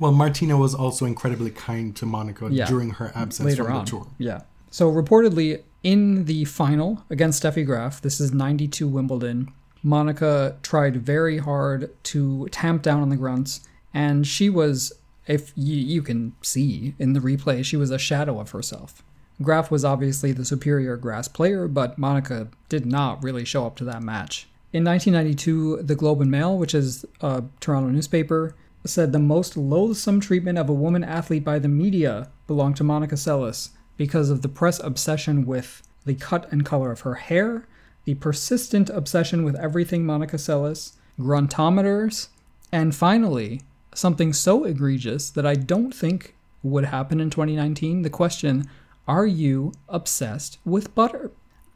[SPEAKER 1] Well, Martina was also incredibly kind to Monica
[SPEAKER 2] Yeah.
[SPEAKER 1] during her absence
[SPEAKER 2] later
[SPEAKER 1] from
[SPEAKER 2] on.
[SPEAKER 1] the tour.
[SPEAKER 2] Yeah. So reportedly in the final against Steffi Graf, this is 92 Wimbledon, Monica tried very hard to tamp down on the grunts, and she was, if you, you can see in the replay, she was a shadow of herself. Graf was obviously the superior grass player, but Monica did not really show up to that match. In 1992, the Globe and Mail, which is a Toronto newspaper, said the most loathsome treatment of a woman athlete by the media belonged to Monica Seles because of the press obsession with the cut and color of her hair, the persistent obsession with everything Monica Seles, gruntometers, and finally, something so egregious that I don't think would happen in 2019 the question Are you obsessed with butter?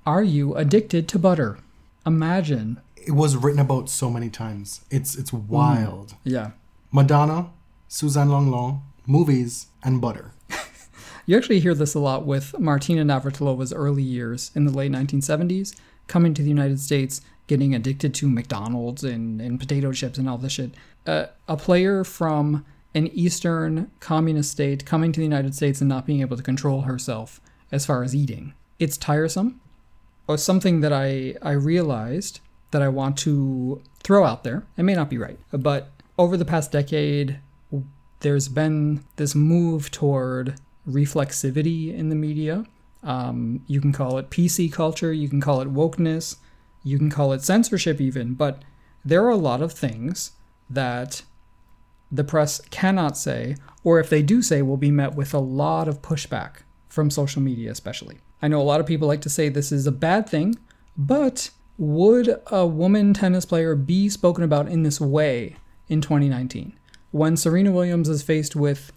[SPEAKER 2] Are you addicted to butter? Imagine.
[SPEAKER 1] It was written about so many times. It's it's mm. wild.
[SPEAKER 2] Yeah.
[SPEAKER 1] Madonna, Suzanne Lenglen, movies, and butter.
[SPEAKER 2] You actually hear this a lot with Martina Navratilova's early years in the late 1970s, coming to the United States, getting addicted to McDonald's and, and potato chips and all this shit. Uh, a player from an Eastern communist state coming to the United States and not being able to control herself as far as eating. It's tiresome. Or something that I, I realized that I want to throw out there. It may not be right, but over the past decade, there's been this move toward reflexivity in the media. Um, you can call it PC culture, you can call it wokeness, you can call it censorship, even, but there are a lot of things that the press cannot say, or if they do say, will be met with a lot of pushback from social media, especially. I know a lot of people like to say this is a bad thing, but would a woman tennis player be spoken about in this way in 2019? When Serena Williams is faced with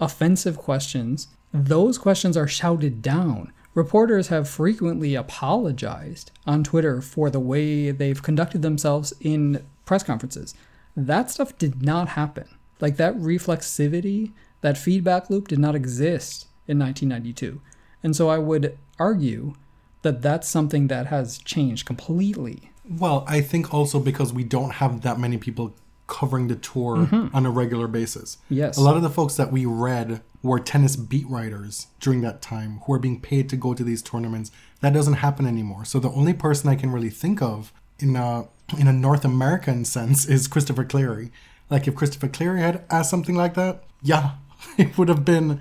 [SPEAKER 2] offensive questions, those questions are shouted down. Reporters have frequently apologized on Twitter for the way they've conducted themselves in press conferences. That stuff did not happen. Like that reflexivity, that feedback loop did not exist in 1992. And so I would argue that that's something that has changed completely.
[SPEAKER 1] Well, I think also because we don't have that many people covering the tour mm-hmm. on a regular basis.
[SPEAKER 2] Yes.
[SPEAKER 1] A lot of the folks that we read were tennis beat writers during that time who are being paid to go to these tournaments. That doesn't happen anymore. So the only person I can really think of in a in a North American sense is Christopher Clarey. Like if Christopher Clarey had asked something like that, yeah, <laughs> it would have been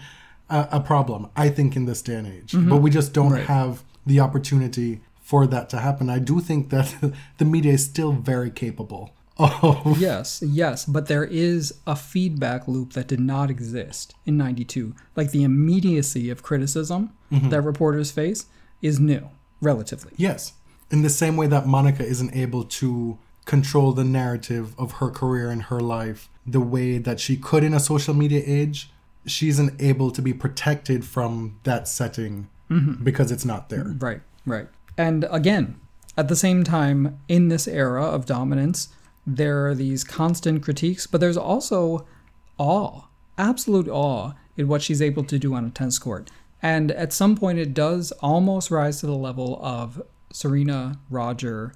[SPEAKER 1] a, a problem. I think in this day and age, mm-hmm. but we just don't have the opportunity for that to happen. I do think that <laughs> the media is still very capable of oh. <laughs>
[SPEAKER 2] Yes, yes, but there is a feedback loop that did not exist in 92. Like the immediacy of criticism mm-hmm. that reporters face is new, relatively.
[SPEAKER 1] Yes. In the same way that Monica isn't able to control the narrative of her career and her life the way that she could in a social media age, she isn't able to be protected from that setting mm-hmm. because it's not there.
[SPEAKER 2] Right, right. And again, at the same time, in this era of dominance, there are these constant critiques, but there's also awe, absolute awe in what she's able to do on a tennis court. And at some point, it does almost rise to the level of Serena, Roger,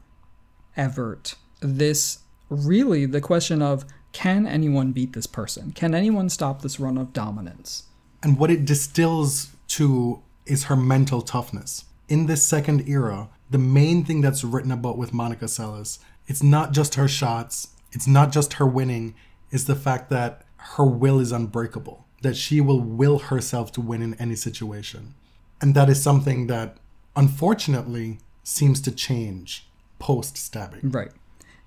[SPEAKER 2] Evert. This really the question of can anyone beat this person? Can anyone stop this run of dominance?
[SPEAKER 1] And what it distills to is her mental toughness. In this second era, the main thing that's written about with Monica Seles, it's not just her shots, it's not just her winning, it's the fact that her will is unbreakable, that she will will herself to win in any situation. And that is something that unfortunately seems to change post stabbing.
[SPEAKER 2] Right.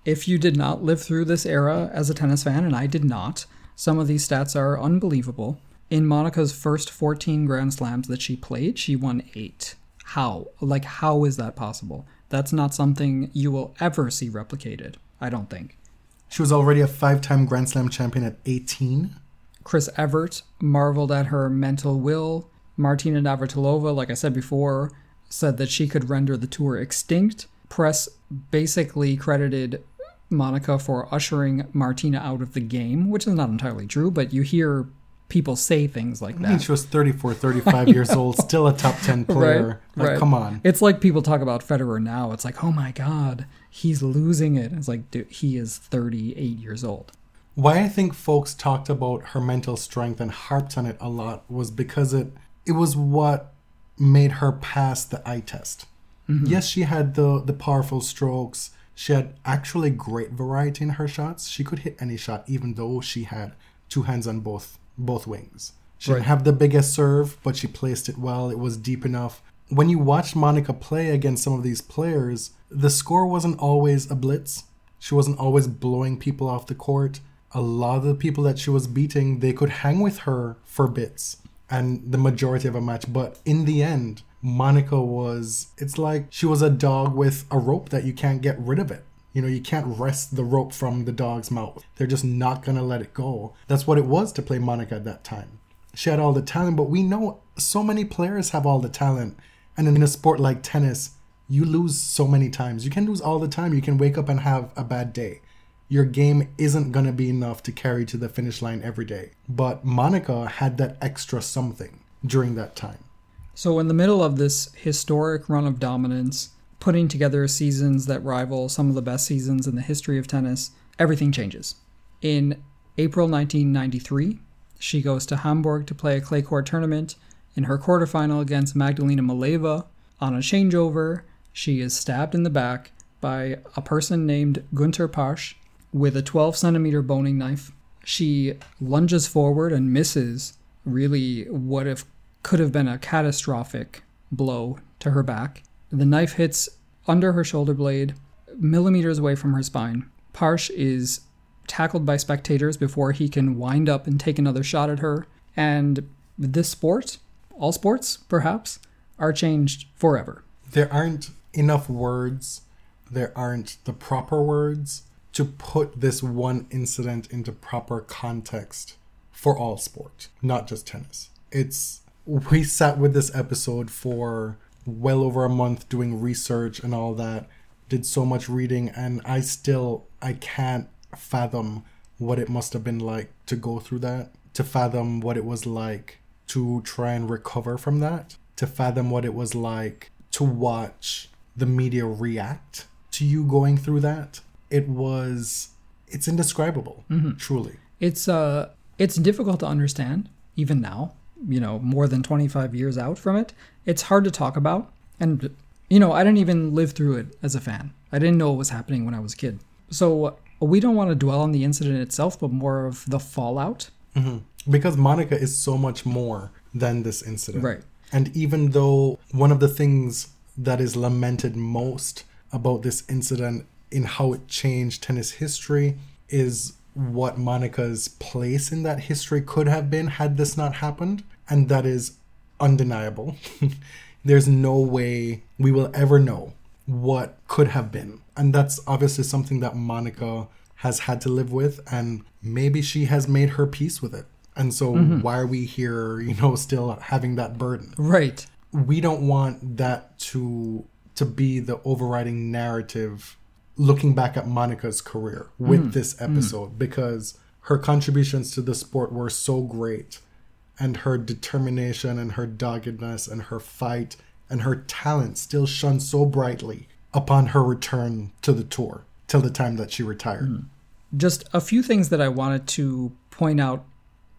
[SPEAKER 2] If you did not live through this era as a tennis fan, and I did not, some of these stats are unbelievable. In Monica's first 14 Grand Slams that she played, she won eight. How? Like, how is that possible? That's not something you will ever see replicated, I don't think.
[SPEAKER 1] She was already a five time Grand Slam champion at 18.
[SPEAKER 2] Chris Evert marveled at her mental will. Martina Navratilova, like I said before, said that she could render the tour extinct. Press basically credited Monica for ushering Martina out of the game, which is not entirely true, but you hear people say things like
[SPEAKER 1] I mean,
[SPEAKER 2] that.
[SPEAKER 1] she was 34, 35 <laughs> years old, still a top 10 <laughs> player. Like,
[SPEAKER 2] right.
[SPEAKER 1] come on.
[SPEAKER 2] It's like people talk about Federer now. It's like, oh my God, he's losing it. It's like, dude, he is 38 years old.
[SPEAKER 1] Why I think folks talked about her mental strength and harped on it a lot was because it it was what made her pass the eye test. Mm-hmm. Yes, she had the the powerful strokes. She had actually great variety in her shots. She could hit any shot, even though she had two hands on both both wings. She didn't have the biggest serve, but she placed it well. It was deep enough. When you watched Monica play against some of these players, the score wasn't always a blitz. She wasn't always blowing people off the court. A lot of the people that she was beating, they could hang with her for bits and the majority of a match. But in the end, Monica was, it's like she was a dog with a rope that you can't get rid of it. You know, you can't wrest the rope from the dog's mouth. They're just not going to let it go. That's what it was to play Monica at that time. She had all the talent, but we know so many players have all the talent. And in a sport like tennis, you lose so many times. You can lose all the time. You can wake up and have a bad day. Your game isn't going to be enough to carry to the finish line every day. But Monica had that extra something during that time.
[SPEAKER 2] So, in the middle of this historic run of dominance, putting together seasons that rival some of the best seasons in the history of tennis, everything changes. In April 1993, she goes to Hamburg to play a clay court tournament. In her quarterfinal against Magdalena Maleeva, on a changeover, she is stabbed in the back by a person named Gunter Parche with a 12 centimeter boning knife. She lunges forward and misses really what if could have been a catastrophic blow to her back. The knife hits under her shoulder blade, millimeters away from her spine. Parche is tackled by spectators before he can wind up and take another shot at her. And this sport, all sports perhaps, are changed forever.
[SPEAKER 1] There aren't enough words, there aren't the proper words to put this one incident into proper context for all sport, not just tennis. It's we sat with this episode for well over a month doing research and all that, did so much reading and I still I can't fathom what it must have been like to go through that, to fathom what it was like to try and recover from that, to fathom what it was like to watch the media react to you going through that. It was it's indescribable, truly.
[SPEAKER 2] It's uh it's difficult to understand even now, you know, more than 25 years out from it. It's hard to talk about and you know, I didn't even live through it as a fan. I didn't know what was happening when I was a kid. So uh, we don't want to dwell on the incident itself, but more of the fallout. Mm-hmm.
[SPEAKER 1] Because Monica is so much more than this incident.
[SPEAKER 2] Right.
[SPEAKER 1] And even though one of the things that is lamented most about this incident in how it changed tennis history is what Monica's place in that history could have been had this not happened. And that is undeniable. <laughs> There's no way we will ever know what could have been. And that's obviously something that Monica has had to live with. And maybe she has made her peace with it. And so mm-hmm. why are we here, you know, still having that burden?
[SPEAKER 2] Right.
[SPEAKER 1] we don't want that to to be the overriding narrative looking back at Monica's career with mm. this mm. episode because her contributions to the sport were so great and her determination and her doggedness and her fight and her talent still shone so brightly upon her return to the tour till the time that she retired. Hmm.
[SPEAKER 2] just a few things that I wanted to point out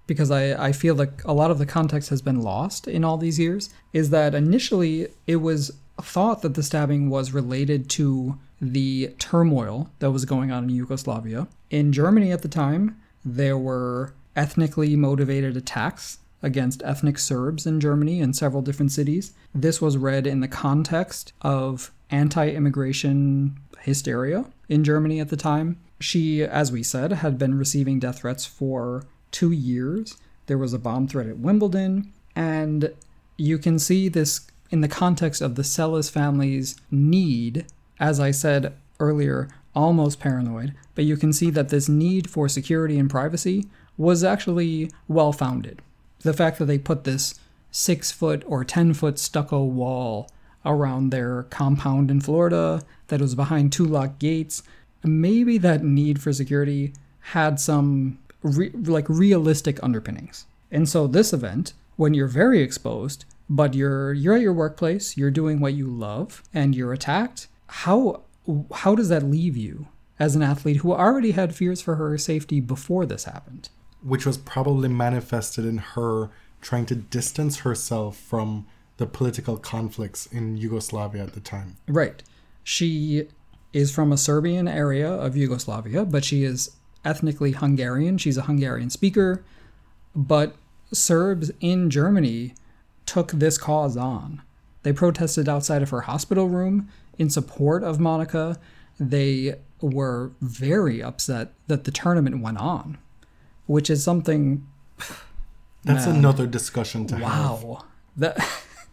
[SPEAKER 2] because I, I feel like a lot of the context has been lost in all these years is that initially it was thought that the stabbing was related to the turmoil that was going on in Yugoslavia. In Germany at the time, there were ethnically motivated attacks against ethnic Serbs in Germany in several different cities. This was read in the context of anti immigration hysteria in Germany at the time. She, as we said, had been receiving death threats for two years. There was a bomb threat at Wimbledon, and you can see this in the context of the Seles family's need as I said earlier, almost paranoid, but you can see that this need for security and privacy was actually well founded. The fact that they put this six foot or 10 foot stucco wall around their compound in Florida that was behind two locked gates, maybe that need for security had some re- like realistic underpinnings. And so this event, when you're very exposed, but you're you're at your workplace, you're doing what you love, and you're attacked, how how does that leave you as an athlete who already had fears for her safety before this happened?
[SPEAKER 1] Which was probably manifested in her trying to distance herself from the political conflicts in Yugoslavia at the time.
[SPEAKER 2] Right. She is from a Serbian area of Yugoslavia, but she is ethnically Hungarian. She's a Hungarian speaker, but Serbs in Germany took this cause on. They protested outside of her hospital room in support of Monica. They were very upset that the tournament went on, which is something.
[SPEAKER 1] That's
[SPEAKER 2] Man.
[SPEAKER 1] another discussion to have.
[SPEAKER 2] Wow. The,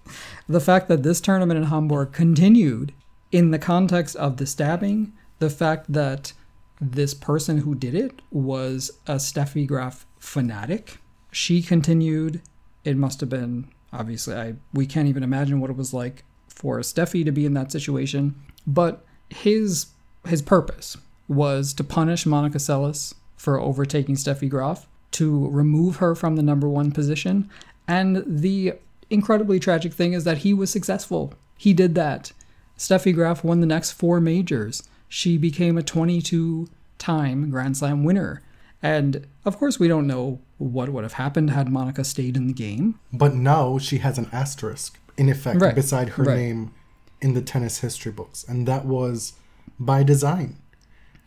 [SPEAKER 2] <laughs> the fact that this tournament in Hamburg continued in the context of the stabbing, the fact that this person who did it was a Steffi Graf fanatic. She continued. It must have been obviously I we can't even imagine what it was like for Steffi to be in that situation. But his his purpose was to punish Monica Seles for overtaking Steffi Graf, to remove her from the number one position, and the incredibly tragic thing is that he was successful. He did that. Steffi Graf won the next four majors. She became a 22 time Grand Slam winner. And of course, we don't know what would have happened had Monica stayed in the game.
[SPEAKER 1] But now she has an asterisk, in effect,
[SPEAKER 2] Right.
[SPEAKER 1] beside her
[SPEAKER 2] Right.
[SPEAKER 1] name in the tennis history books. And that was by design.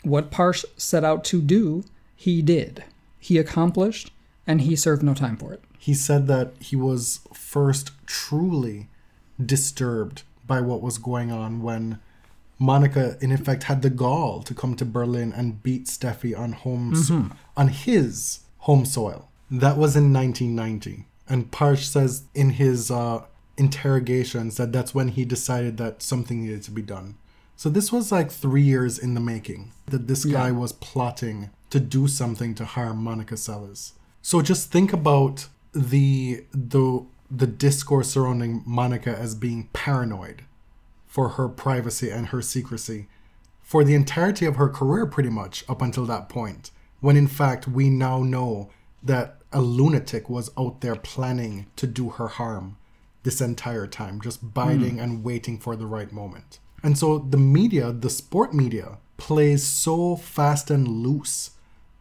[SPEAKER 2] What Parche set out to do, he did. He accomplished, and he served no time for it.
[SPEAKER 1] He said that he was first truly disturbed by what was going on when Monica, in effect, had the gall to come to Berlin and beat Steffi on home so- on his home soil. That was in 1990, and Parche says in his uh, interrogations that that's when he decided that something needed to be done. So this was like three years in the making that this guy was plotting to do something to harm Monica Seles. So just think about the the the discourse surrounding Monica as being paranoid for her privacy and her secrecy for the entirety of her career pretty much up until that point when in fact we now know that a lunatic was out there planning to do her harm this entire time just biding hmm. and waiting for the right moment and so the media the sport media plays so fast and loose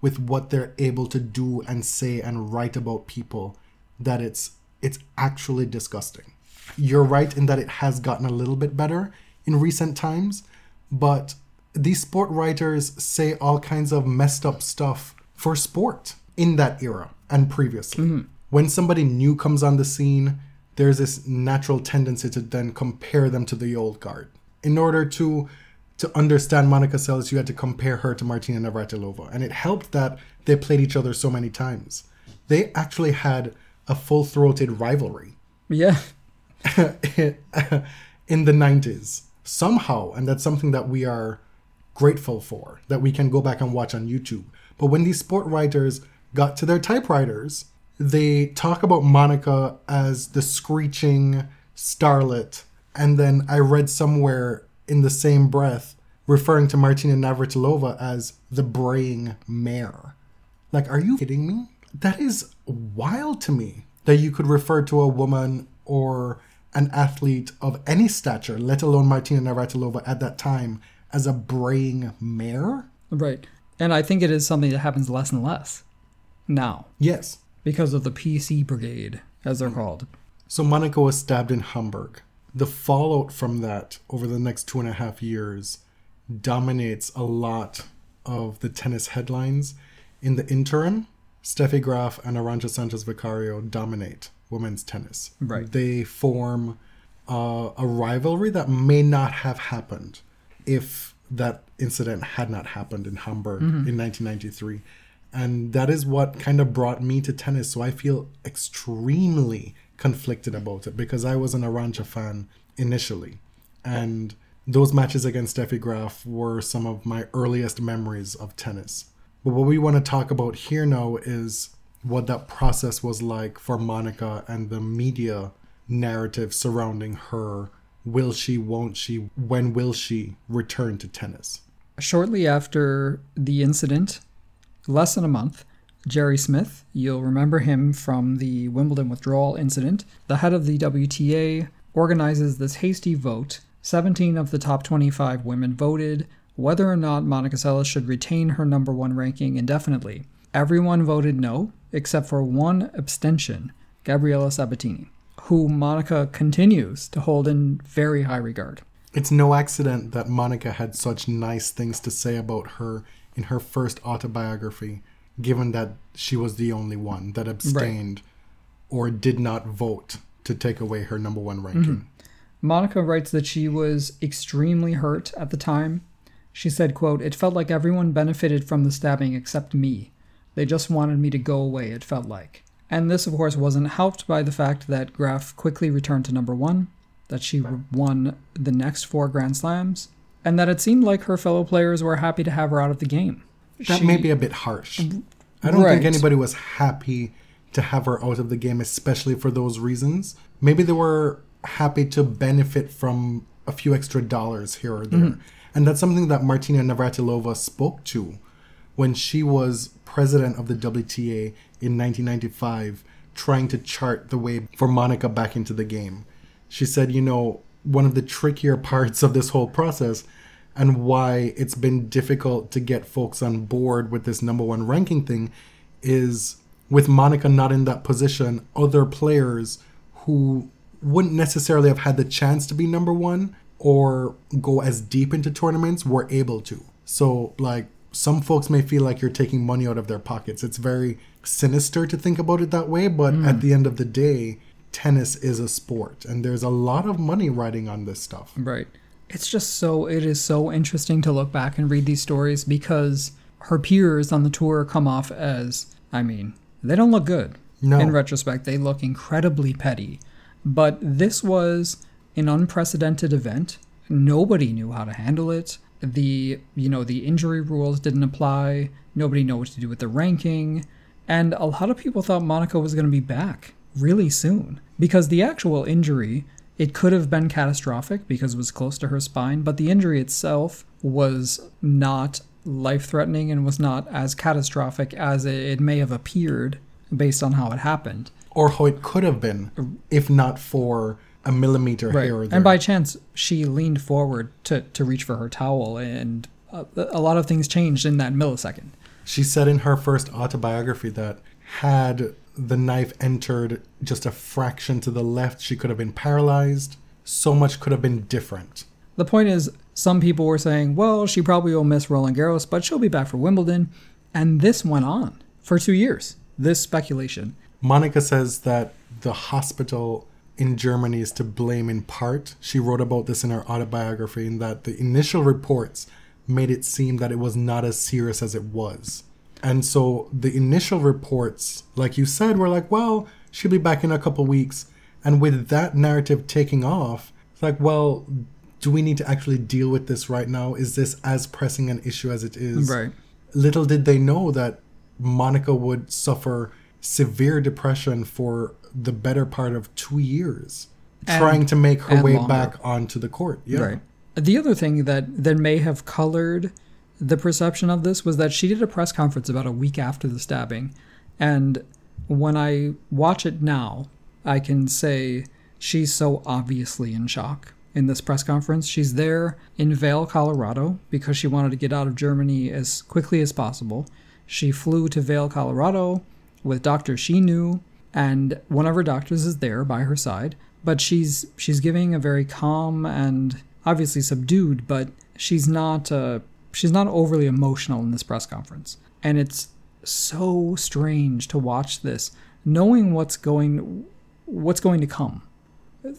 [SPEAKER 1] with what they're able to do and say and write about people that it's it's actually disgusting. You're right in that it has gotten a little bit better in recent times, but these sport writers say all kinds of messed up stuff for sport in that era and previously. Mm-hmm. When somebody new comes on the scene, there's this natural tendency to then compare them to the old guard. In order to to understand Monica Seles, you had to compare her to Martina Navratilova, and it helped that they played each other so many times. They actually had a full-throated rivalry.
[SPEAKER 2] Yeah. <laughs>
[SPEAKER 1] in the 90s somehow and that's something that we are grateful for that we can go back and watch on youtube. But when these sport writers got to their typewriters they talk about monica as the screeching starlet. And then i read somewhere in the same breath referring to martina navratilova as the braying mare like, are you kidding me? That is wild to me that you could refer to a woman or an athlete of any stature, let alone Martina Navratilova at that time, as a braying mare.
[SPEAKER 2] Right. And I think it is something that happens less and less now
[SPEAKER 1] Yes.
[SPEAKER 2] because of the PC brigade, as they're called.
[SPEAKER 1] So Monica was stabbed in Hamburg. The fallout from that over the next two and a half years dominates a lot of the tennis headlines. In the interim, Steffi Graf and Arantxa Sanchez Vicario dominate women's tennis.
[SPEAKER 2] Right.
[SPEAKER 1] They form uh, a rivalry that may not have happened if that incident had not happened in Hamburg in 1993. And that is what kind of brought me to tennis. So I feel extremely conflicted about it because I was an Arantxa fan initially. And those matches against Steffi Graf were some of my earliest memories of tennis. But what we want to talk about here now is what that process was like for Monica and the media narrative surrounding her. Will she, won't she, when will she return to tennis?
[SPEAKER 2] Shortly after the incident, less than a month, Gerry Smith, you'll remember him from the Wimbledon withdrawal incident, the head of the WTA, organizes this hasty vote. 17 of the top 25 women voted whether or not Monica Seles should retain her number one ranking indefinitely. Everyone voted no, except for one abstention, Gabriela Sabatini, who Monica continues to hold in very high regard.
[SPEAKER 1] It's no accident that Monica had such nice things to say about her in her first autobiography, given that she was the only one that abstained right. or did not vote to take away her number one ranking. Mm-hmm.
[SPEAKER 2] Monica writes that she was extremely hurt at the time. She said, quote, It felt like everyone benefited from the stabbing except me. They just wanted me to go away, it felt like. And this, of course, wasn't helped by the fact that Graf quickly returned to number one, that she won the next four Grand Slams, and that it seemed like her fellow players were happy to have her out of the game.
[SPEAKER 1] That she, may be a bit harsh. I don't right. think anybody was happy to have her out of the game, especially for those reasons. Maybe they were happy to benefit from a few extra dollars here or there. Mm-hmm. And that's something that Martina Navratilova spoke to when she was president of the WTA in 1995, trying to chart the way for Monica back into the game. She said, you know, one of the trickier <laughs> parts of this whole process and why it's been difficult to get folks on board with this number one ranking thing is with Monica not in that position, other players who wouldn't necessarily have had the chance to be number one or go as deep into tournaments were able to. So, like, some folks may feel like you're taking money out of their pockets. It's very sinister to think about it that way, but mm. at the end of the day, tennis is a sport and there's a lot of money riding on this stuff.
[SPEAKER 2] Right. It's just so it is so interesting to look back and read these stories because her peers on the tour come off as I mean, they don't look good. No. In retrospect, they look incredibly petty. But this was an unprecedented event. Nobody knew how to handle it the you know the injury rules didn't apply nobody knew what to do with the ranking and a lot of people thought monica was going to be back really soon because the actual injury it could have been catastrophic because it was close to her spine but the injury itself was not life threatening and was not as catastrophic as it may have appeared based on how it happened
[SPEAKER 1] or how it could have been if not for a millimeter right. here or there.
[SPEAKER 2] And by chance, she leaned forward to, to reach for her towel, and a, a lot of things changed in that millisecond.
[SPEAKER 1] She said in her first autobiography that had the knife entered just a fraction to the left, she could have been paralyzed. So much could have been different.
[SPEAKER 2] The point is, some people were saying, well, she probably will miss Roland Garros, but she'll be back for Wimbledon. And this went on for two years, this speculation.
[SPEAKER 1] Monica says that the hospital in Germany is to blame in part. She wrote about this in her autobiography, in that the initial reports made it seem that it was not as serious as it was. And so the initial reports, like you said, were like, well, she'll be back in a couple weeks. And with that narrative taking off, it's like, well, do we need to actually deal with this right now? Is this as pressing an issue as it is?
[SPEAKER 2] Right.
[SPEAKER 1] Little did they know that Monica would suffer severe depression for the better part of two years and, trying to make her way longer. back onto the court. Yeah. Right.
[SPEAKER 2] The other thing that, that may have colored the perception of this was that she did a press conference about a week after the stabbing. And when I watch it now, I can say she's so obviously in shock in this press conference. She's there in Vail, Colorado, because she wanted to get out of Germany as quickly as possible. She flew to Vail, Colorado with doctors she knew and one of her doctors is there by her side, but she's she's giving a very calm and obviously subdued, but she's not uh, she's not overly emotional in this press conference, and it's so strange to watch this, knowing what's going what's going to come.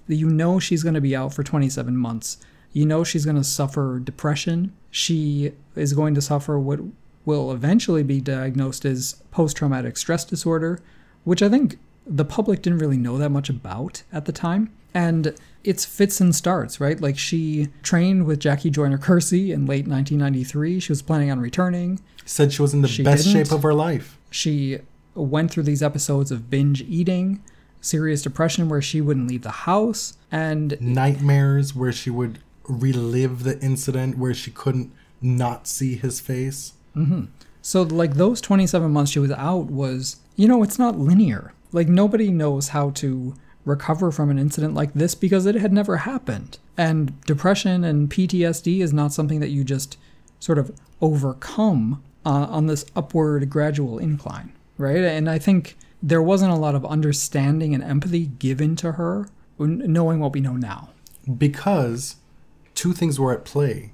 [SPEAKER 2] You know she's going to be out for 27 months. You know she's going to suffer depression. She is going to suffer what will eventually be diagnosed as post traumatic stress disorder which I think the public didn't really know that much about at the time. And it's fits and starts, right? Like she trained with Jackie Joyner Kersee in late 1993. She was planning on returning.
[SPEAKER 1] Said she was in the
[SPEAKER 2] She
[SPEAKER 1] best
[SPEAKER 2] didn't.
[SPEAKER 1] shape of her life.
[SPEAKER 2] She went through these episodes of binge eating, serious depression where she wouldn't leave the house, and
[SPEAKER 1] Nightmares where she would relive the incident where she couldn't not see his face. Mm-hmm.
[SPEAKER 2] So like those 27 months she was out was, you know, it's not linear. Like nobody knows how to recover from an incident like this because it had never happened. And depression and PTSD is not something that you just sort of overcome uh, on this upward gradual incline, right? And I think there wasn't a lot of understanding and empathy given to her knowing what we know now.
[SPEAKER 1] because two things were at play.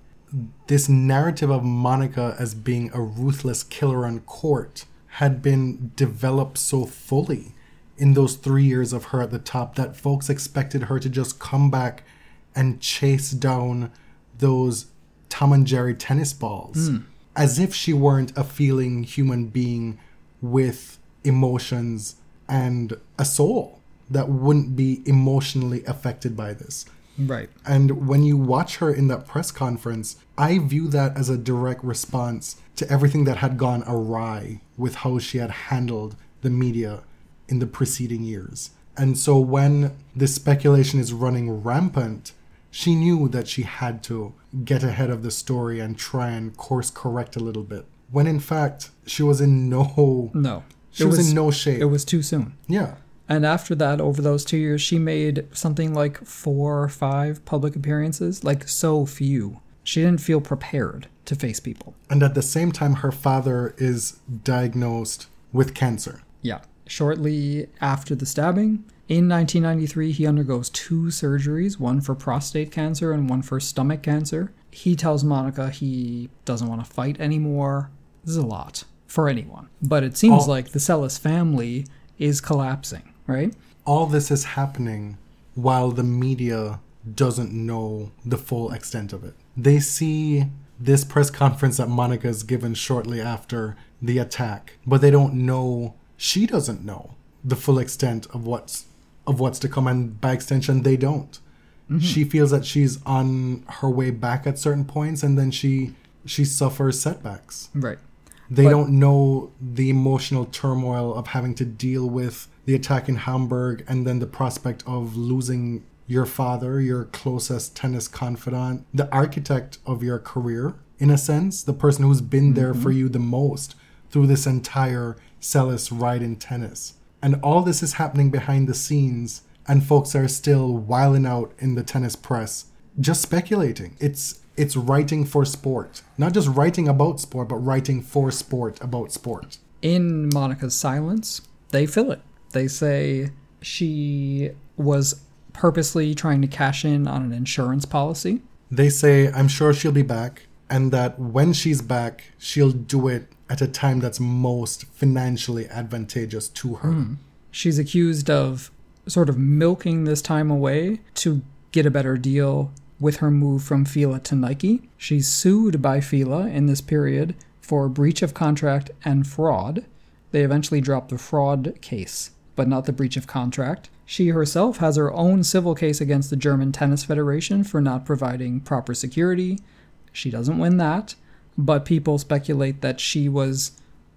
[SPEAKER 1] This narrative of Monica as being a ruthless killer on court had been developed so fully in those three years of her at the top that folks expected her to just come back and chase down those Tom and Jerry tennis balls hmm. as if she weren't a feeling human being with emotions and a soul that wouldn't be emotionally affected by this.
[SPEAKER 2] Right.
[SPEAKER 1] And when you watch her in that press conference, I view that as a direct response to everything that had gone awry with how she had handled the media in the preceding years. And so when this speculation is running rampant, she knew that she had to get ahead of the story and try and course correct a little bit. When in fact, she was in no
[SPEAKER 2] No.
[SPEAKER 1] she
[SPEAKER 2] It
[SPEAKER 1] was, in no shape.
[SPEAKER 2] It was too soon.
[SPEAKER 1] yeah.
[SPEAKER 2] And after that, over those two years, she made something like four or five public appearances, like so few. She didn't feel prepared to face people.
[SPEAKER 1] And at the same time her father is diagnosed with cancer.
[SPEAKER 2] Yeah. Shortly after the stabbing, in 1993, he undergoes two surgeries one for prostate cancer and one for stomach cancer. He tells Monica he doesn't want to fight anymore. This is a lot for anyone. But it seems
[SPEAKER 1] Oh.
[SPEAKER 2] like the Seles family is collapsing, right?
[SPEAKER 1] all this is happening while the media doesn't know the full extent of it. They see this press conference that Monica is given shortly after the attack, but they don't know she doesn't know the full extent of what's of what's to come and by extension they don't. Mm-hmm. She feels that she's on her way back at certain points and then she she suffers setbacks
[SPEAKER 2] Right.
[SPEAKER 1] they
[SPEAKER 2] But-
[SPEAKER 1] don't know the emotional turmoil of having to deal with the attack in Hamburg and then the prospect of losing your father, your closest tennis confidant, the architect of your career, in a sense, the person who's been there for mm-hmm. you the most through this entire Seles ride in tennis. And all this is happening behind the scenes, and folks are still wiling out in the tennis press, just speculating. It's it's writing for sport, not just writing about sport, but writing for sport about sport.
[SPEAKER 2] in Monica's silence, they fill it. They say she was purposely trying to cash in on an insurance policy.
[SPEAKER 1] They say, I'm sure she'll be back, and that when she's back, she'll do it at a time that's most financially advantageous to her. Hmm.
[SPEAKER 2] She's accused of sort of milking this time away to get a better deal with her move from Fila to Nike. She's sued by Fila in this period for breach of contract and fraud. They eventually dropped the fraud case, but not the breach of contract. She herself has her own civil case against the German Tennis Federation for not providing proper security. She doesn't win that, but people speculate that she was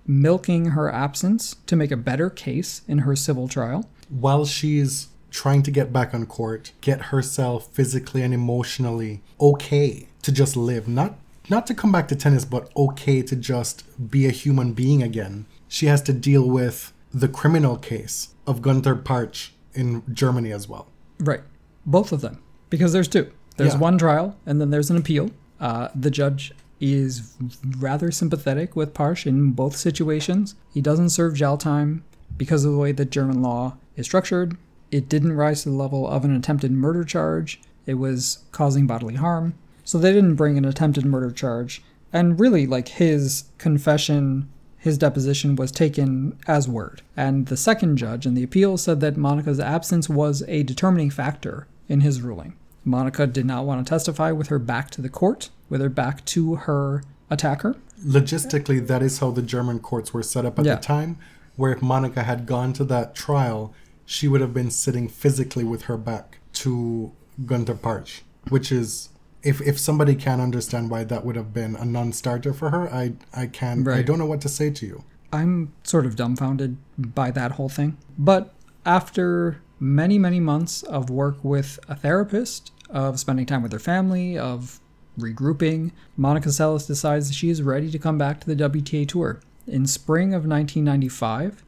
[SPEAKER 2] milking her absence to make a better case in her civil trial.
[SPEAKER 1] While she's trying to get back on court, get herself physically and emotionally okay to just live, not not to come back to tennis, but okay to just be a human being again. She has to deal with the criminal case of Gunter Parche in Germany as well.
[SPEAKER 2] Right. Both of them. Because there's two. There's
[SPEAKER 1] Yeah.
[SPEAKER 2] one trial, and then there's an appeal. Uh, the judge is rather sympathetic with Parche in both situations. He doesn't serve jail time because of the way that German law is structured. It didn't rise to the level of an attempted murder charge. It was causing bodily harm. So they didn't bring an attempted murder charge. And really, like his confession, his deposition was taken as word. And the second judge in the appeal said that Monica's absence was a determining factor in his ruling. Monica did not want to testify with her back to the court, with her back to her attacker.
[SPEAKER 1] logistically that is how the german courts were set up at
[SPEAKER 2] Yeah.
[SPEAKER 1] the time where if monica had gone to that trial she would have been sitting physically with her back to Gunter Parche, which is if if somebody can understand why that would have been a non-starter for her, I I can I don't know what to say to you.
[SPEAKER 2] I'm sort of dumbfounded by that whole thing. But after many, many months of work with a therapist, of spending time with her family, of regrouping, Monica Seles decides that she is ready to come back to the WTA Tour. In spring of 1995,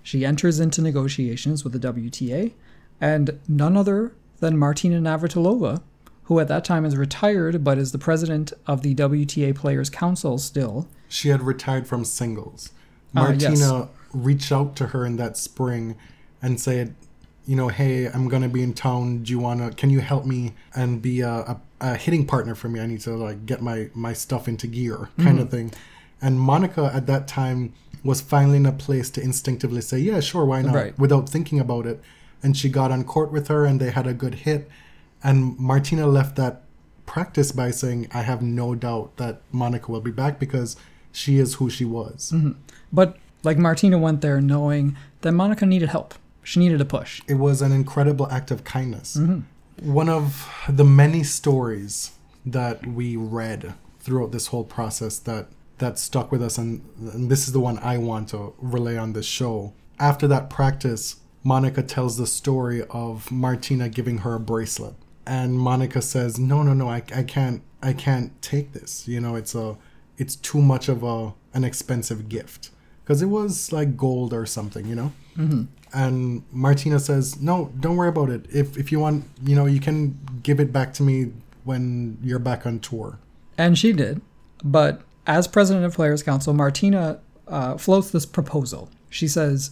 [SPEAKER 2] she enters into negotiations with the WTA, and none other than Martina Navratilova, who at that time is retired but is the president of the WTA Players Council still,
[SPEAKER 1] She had retired from singles.
[SPEAKER 2] Ah, yes.
[SPEAKER 1] Martina reached out to her in that spring and said, you know, hey, I'm gonna be in town. Do you wanna? Can you help me and be a, a, a hitting partner for me? I need to like get my my stuff into gear, kind
[SPEAKER 2] Mm-hmm.
[SPEAKER 1] of thing. And Monica at that time was finally in a place to instinctively say, yeah, sure, why not,
[SPEAKER 2] Right.
[SPEAKER 1] without thinking about it. And she got on court with her, and they had a good hit. And Martina left that practice by saying, I have no doubt that Monica will be back because she is who she was.
[SPEAKER 2] But like Martina went there knowing that Monica needed help. She needed a push.
[SPEAKER 1] It was an incredible act of kindness. Mm-hmm. One of the many stories that we read throughout this whole process that that stuck with us and, and this is the one I want to relay on this show. After that practice, Monica tells the story of Martina giving her a bracelet. And Monica says, "No, no, no, I, I can't I can't take this. You know, it's a it's too much of a an expensive gift." Because it was like gold or something, you know? Mm-hmm. And Martina says, "No, don't worry about it. If if you want, you know, you can give it back to me when you're back on tour."
[SPEAKER 2] And she did. But as president of Players Council, Martina uh, floats this proposal. She says,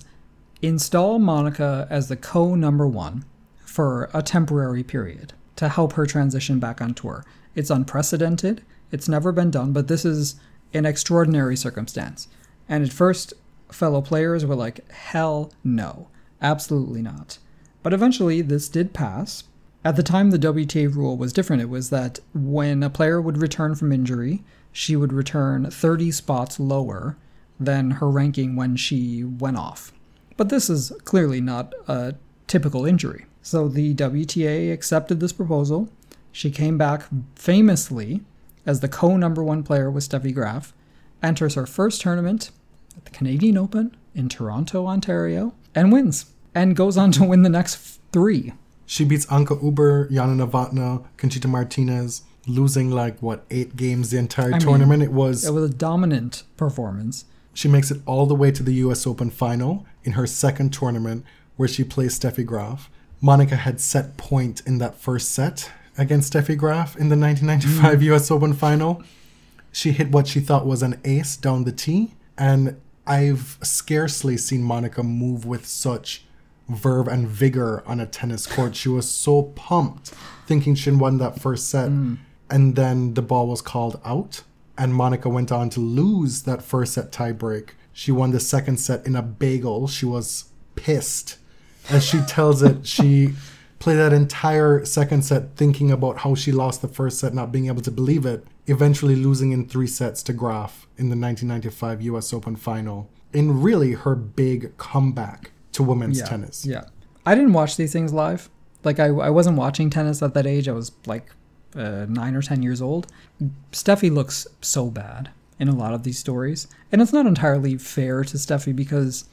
[SPEAKER 2] install Monica as the co number one for a temporary period to help her transition back on tour. It's unprecedented, it's never been done, but this is an extraordinary circumstance. And at first, fellow players were like, hell no, absolutely not. But eventually, this did pass. At the time, the WTA rule was different. It was that when a player would return from injury, she would return 30 spots lower than her ranking when she went off. But this is clearly not a typical injury. So the WTA accepted this proposal. She came back famously as the co number one player with Steffi Graf, enters her first tournament at the Canadian Open in Toronto, Ontario, and wins, and goes on to win the next three.
[SPEAKER 1] She beats Anke Huber, Jana Novotna, Conchita Martinez, losing like what eight games the entire
[SPEAKER 2] mean,
[SPEAKER 1] tournament. it was
[SPEAKER 2] It was a dominant performance.
[SPEAKER 1] she makes it all the way to the U.S. Open final in her second tournament, where she plays Steffi Graf. Monica had set point in that first set against Steffi Graf in the 1995 mm. U.S. Open final. She hit what she thought was an ace down the tee, and I've scarcely seen Monica move with such verve and vigor on a tennis court. She was so pumped, thinking she'd won that first set, hmm. and then the ball was called out, and Monica went on to lose that first set tiebreak. She won the second set in a bagel. She was pissed. As she tells it, she <laughs> played that entire second set thinking about how she lost the first set, not being able to believe it, eventually losing in three sets to Graf in the 1995 US Open final. In really her big comeback to women's
[SPEAKER 2] yeah,
[SPEAKER 1] tennis.
[SPEAKER 2] Yeah. I didn't watch these things live. Like, I, I wasn't watching tennis at that age. I was like uh, nine or 10 years old. Steffi looks so bad in a lot of these stories. And it's not entirely fair to Steffi because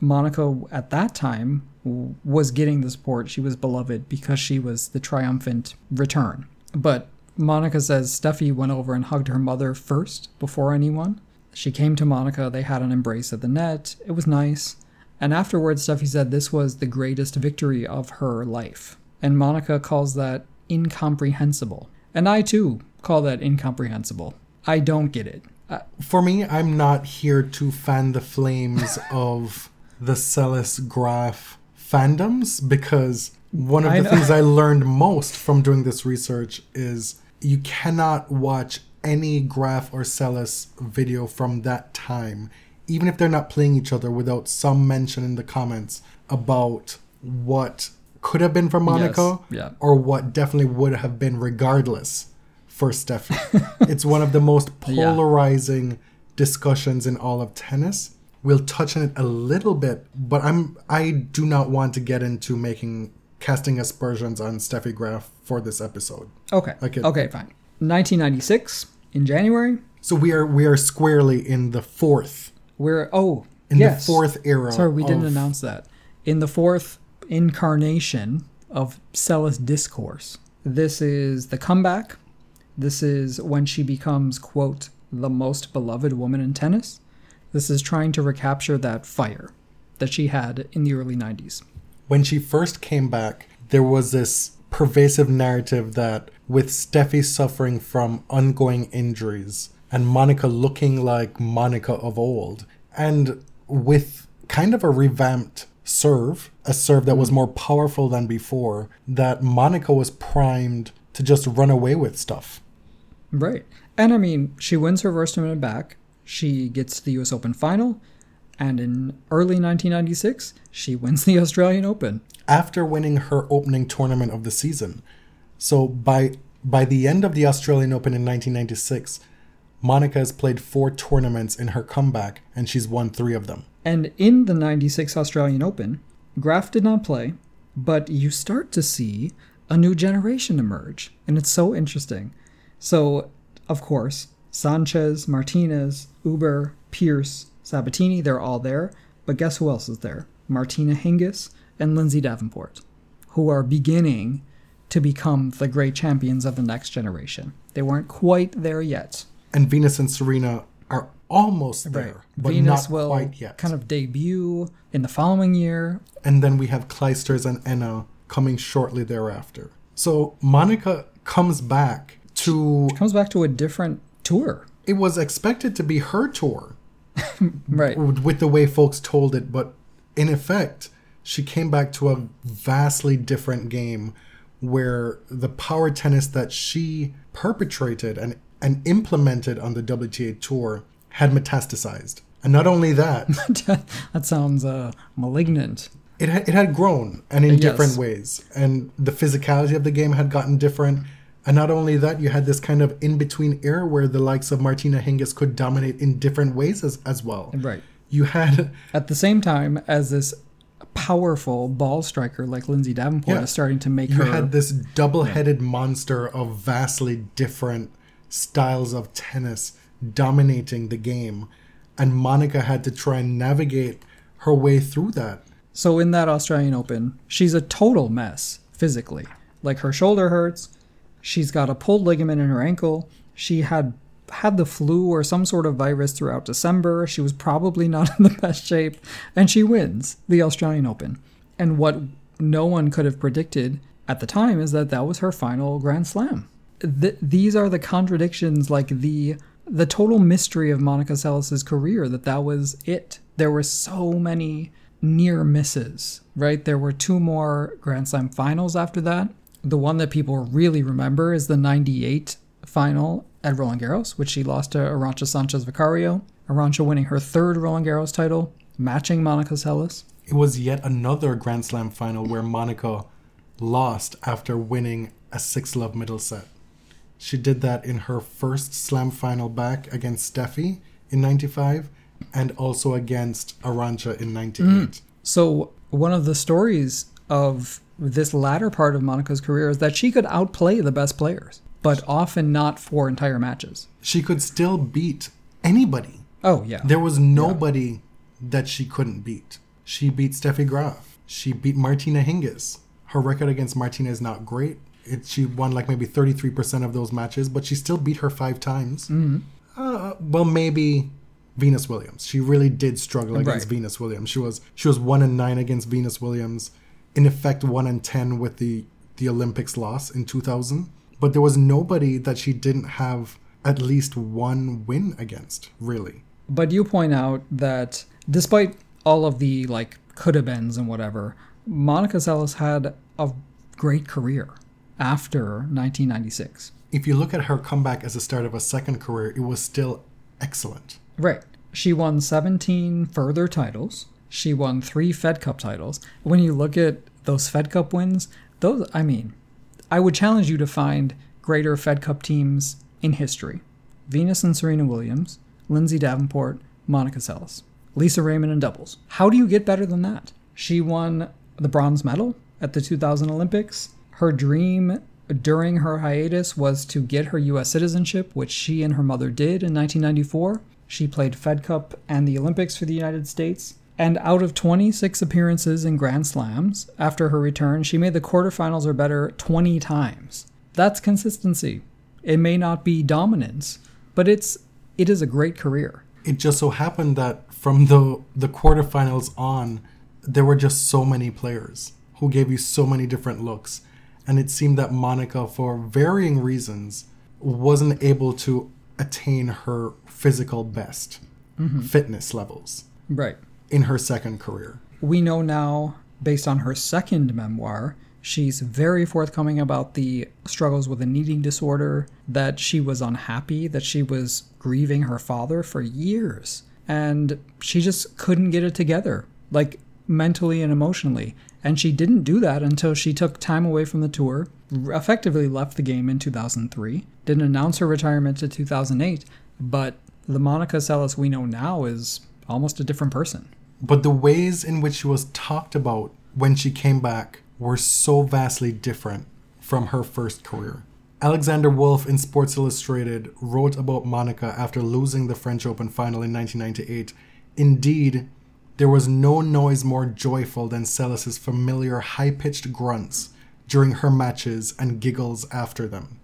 [SPEAKER 2] Monica at that time was getting the support. She was beloved because she was the triumphant return. But Monica says Steffi went over and hugged her mother first before anyone. She came to Monica, they had an embrace at the net. It was nice. And afterwards, Steffi said this was the greatest victory of her life. And Monica calls that incomprehensible. And I too call that incomprehensible. I don't get it. Uh,
[SPEAKER 1] For me, I'm not here to fan the flames <laughs> of the Seles Graf fandoms because one of
[SPEAKER 2] I
[SPEAKER 1] the
[SPEAKER 2] know.
[SPEAKER 1] things I learned most from doing this research is you cannot watch any Graf or Seles video from that time, even if they're not playing each other, without some mention in the comments about what could have been for Monica
[SPEAKER 2] yeah.
[SPEAKER 1] or what definitely would have been regardless for Steffi. <laughs> it's one of the most
[SPEAKER 2] Yeah.
[SPEAKER 1] polarizing discussions in all of tennis. We'll touch on it a little bit, but I'm I do not want to get into making casting aspersions on Steffi Graf for this episode.
[SPEAKER 2] Okay.
[SPEAKER 1] Okay.
[SPEAKER 2] Okay, fine. 1996 in January,
[SPEAKER 1] So we are we are squarely in the fourth
[SPEAKER 2] we're oh
[SPEAKER 1] in
[SPEAKER 2] yes.
[SPEAKER 1] the fourth era.
[SPEAKER 2] Sorry, we didn't announce that. In the fourth incarnation of Seles Discourse, this is the comeback. This is when she becomes, quote, the most beloved woman in tennis. This is trying to recapture that fire that she had in the early 90s.
[SPEAKER 1] When she first came back, there was this pervasive narrative that with Steffi suffering from ongoing injuries and Monica looking like Monica of old, and with kind of a revamped serve, a serve that was mm. more powerful than before, that Monica was primed to just run away with stuff.
[SPEAKER 2] Right. And I mean, she wins her first tournament back. She gets the US Open final. And in early 1996, she wins the Australian Open.
[SPEAKER 1] after winning her opening tournament of the season. So by by the end of the Australian Open in 1996, Monica has played four tournaments in her comeback and she's won 3 of them.
[SPEAKER 2] And in the 96 Australian Open, Graf did not play, but you start to see a new generation emerge. And it's so interesting. So, of course, Sanchez, Martinez, Huber, Pierce, Sabatini, they're all there. But guess who else is there? Martina Hingis and Lindsay Davenport, who are beginning to become the great champions of the next generation. They weren't quite there yet.
[SPEAKER 1] And Venus and Serena are almost there, but
[SPEAKER 2] Venus
[SPEAKER 1] not
[SPEAKER 2] will
[SPEAKER 1] quite yet.
[SPEAKER 2] kind of debut in the following year.
[SPEAKER 1] and then we have Clijsters and Henin coming shortly thereafter. So Monica comes back to
[SPEAKER 2] Comes back to a different tour.
[SPEAKER 1] it was expected to be her tour. <laughs>
[SPEAKER 2] Right.
[SPEAKER 1] with the way folks told it, but in effect, she came back to a vastly different game where the power tennis that she perpetrated and, and implemented on the WTA tour had metastasized. And not only that, <laughs>
[SPEAKER 2] that sounds uh, malignant.
[SPEAKER 1] it had, it had grown and in
[SPEAKER 2] Yes.
[SPEAKER 1] different ways. And the physicality of the game had gotten different. And not only that, you had this kind of in between era where the likes of Martina Hingis could dominate in different ways as, as well.
[SPEAKER 2] Right.
[SPEAKER 1] You had <laughs>
[SPEAKER 2] At the same time as this powerful ball striker like Lindsay Davenport
[SPEAKER 1] Yeah.
[SPEAKER 2] is starting to make
[SPEAKER 1] you
[SPEAKER 2] her.
[SPEAKER 1] had this double-headed monster of vastly different styles of tennis dominating the game and monica had to try and navigate her way through that
[SPEAKER 2] So in that Australian Open, she's a total mess physically. Like her shoulder hurts, she's got a pulled ligament in her ankle. She had had the flu or some sort of virus throughout December. She was probably not <laughs> in the best shape, and she wins the Australian Open. And what no one could have predicted at the time is that that was her final Grand Slam. Th- these are the contradictions, like the the total mystery of Monica Seles' career. That that was it. There were so many near misses, right? There were two more Grand Slam finals after that. The one that people really remember is the 98 final at Roland Garros, which she lost to Arantxa Sanchez Vicario. Arantxa winning her third Roland Garros title, matching Monica Seles.
[SPEAKER 1] it was yet another grand slam final where monica lost after winning a six love middle set she did that in her first slam final back against steffi in 95 and also against arantxa in 98 mm.
[SPEAKER 2] So, one of the stories of this latter part of Monica's career is that she could outplay the best players, but often not for entire matches.
[SPEAKER 1] she could still beat anybody
[SPEAKER 2] Oh, yeah.
[SPEAKER 1] There was nobody that she couldn't beat. She beat Steffi Graf. She beat Martina Hingis. Her record against Martina is not great. It, she won like maybe 33% of those matches, but she still beat her five times.
[SPEAKER 2] Mm-hmm.
[SPEAKER 1] Uh, well, maybe Venus Williams. She really did struggle against
[SPEAKER 2] Right.
[SPEAKER 1] Venus Williams. She was she was one and nine against Venus Williams. In effect, one and ten with the the Olympics loss in 2000. But there was nobody that she didn't have at least one win against. Really.
[SPEAKER 2] But you point out that despite all of the like could have beens and whatever, Monica Seles had a great career after 1996.
[SPEAKER 1] if you look at her comeback as the start of a second career, it was still excellent.
[SPEAKER 2] Right. She won 17 further titles. She won three Fed Cup titles. When you look at those Fed Cup wins, those, I mean, I would challenge you to find greater Fed Cup teams in history Venus and Serena Williams, Lindsay Davenport, Monica Seles, Lisa Raymond in doubles. How do you get better than that? She won the bronze medal at the 2000 Olympics. Her dream during her hiatus was to get her US citizenship, which she and her mother did in 1994. She played Fed Cup and the Olympics for the United States. And out of 26 appearances in Grand Slams after her return, she made the quarterfinals or better 20 times. That's consistency. It may not be dominance, but it's it is a great career.
[SPEAKER 1] It just so happened that from the the quarterfinals on, there were just so many players who gave you so many different looks, and it seemed that Monica, for varying reasons, wasn't able to attain her physical best mm-hmm. fitness levels
[SPEAKER 2] Right.
[SPEAKER 1] In her second career.
[SPEAKER 2] We know now, based on her second memoir, she's very forthcoming about the struggles with an eating disorder, that she was unhappy, that she was grieving her father for years, and she just couldn't get it together, like mentally and emotionally. And she didn't do that until she took time away from the tour, effectively left the game in 2003, didn't announce her retirement to 2008, but the Monica Seles we know now is almost a different person.
[SPEAKER 1] But the ways in which she was talked about when she came back were so vastly different from her first career. Alexander Wolff in Sports Illustrated wrote about Monica after losing the French Open final in 1998. Indeed, there was no noise more joyful than Seles's familiar high pitched grunts during her matches and giggles after them.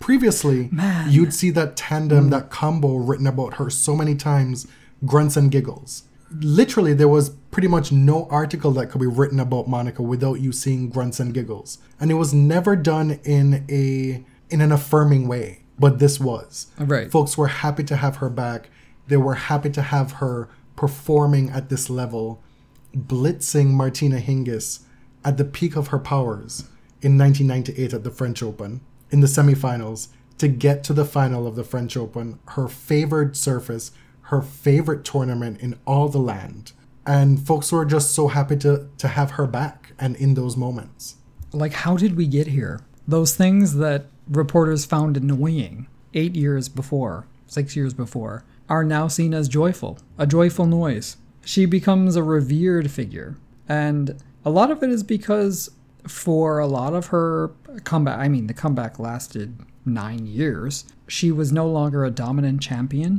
[SPEAKER 1] Previously, <laughs> you'd see that tandem, mm. that combo written about her so many times grunts and giggles. Literally, there was pretty much no article that could be written about Monica without you seeing grunts and giggles. And it was never done in a in an affirming way, but this was.
[SPEAKER 2] Right.
[SPEAKER 1] Folks were happy to have her back. They were happy to have her performing at this level, blitzing Martina Hingis at the peak of her powers in 1998 at the French Open in the semifinals to get to the final of the French Open, her favored surface, her favorite tournament in all the land. And folks were just so happy to, to have her back and in those moments.
[SPEAKER 2] like how did we get here those things that reporters found annoying eight years before six years before are now seen as joyful a joyful noise she becomes a revered figure and a lot of it is because for a lot of her comeback i mean the comeback lasted nine years she was no longer a dominant champion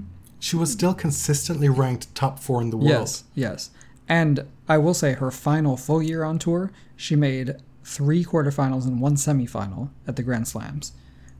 [SPEAKER 1] She was still consistently ranked top four in the world.
[SPEAKER 2] Yes, yes. And I will say her final full year on tour, she made three quarterfinals and one semifinal at the Grand Slams.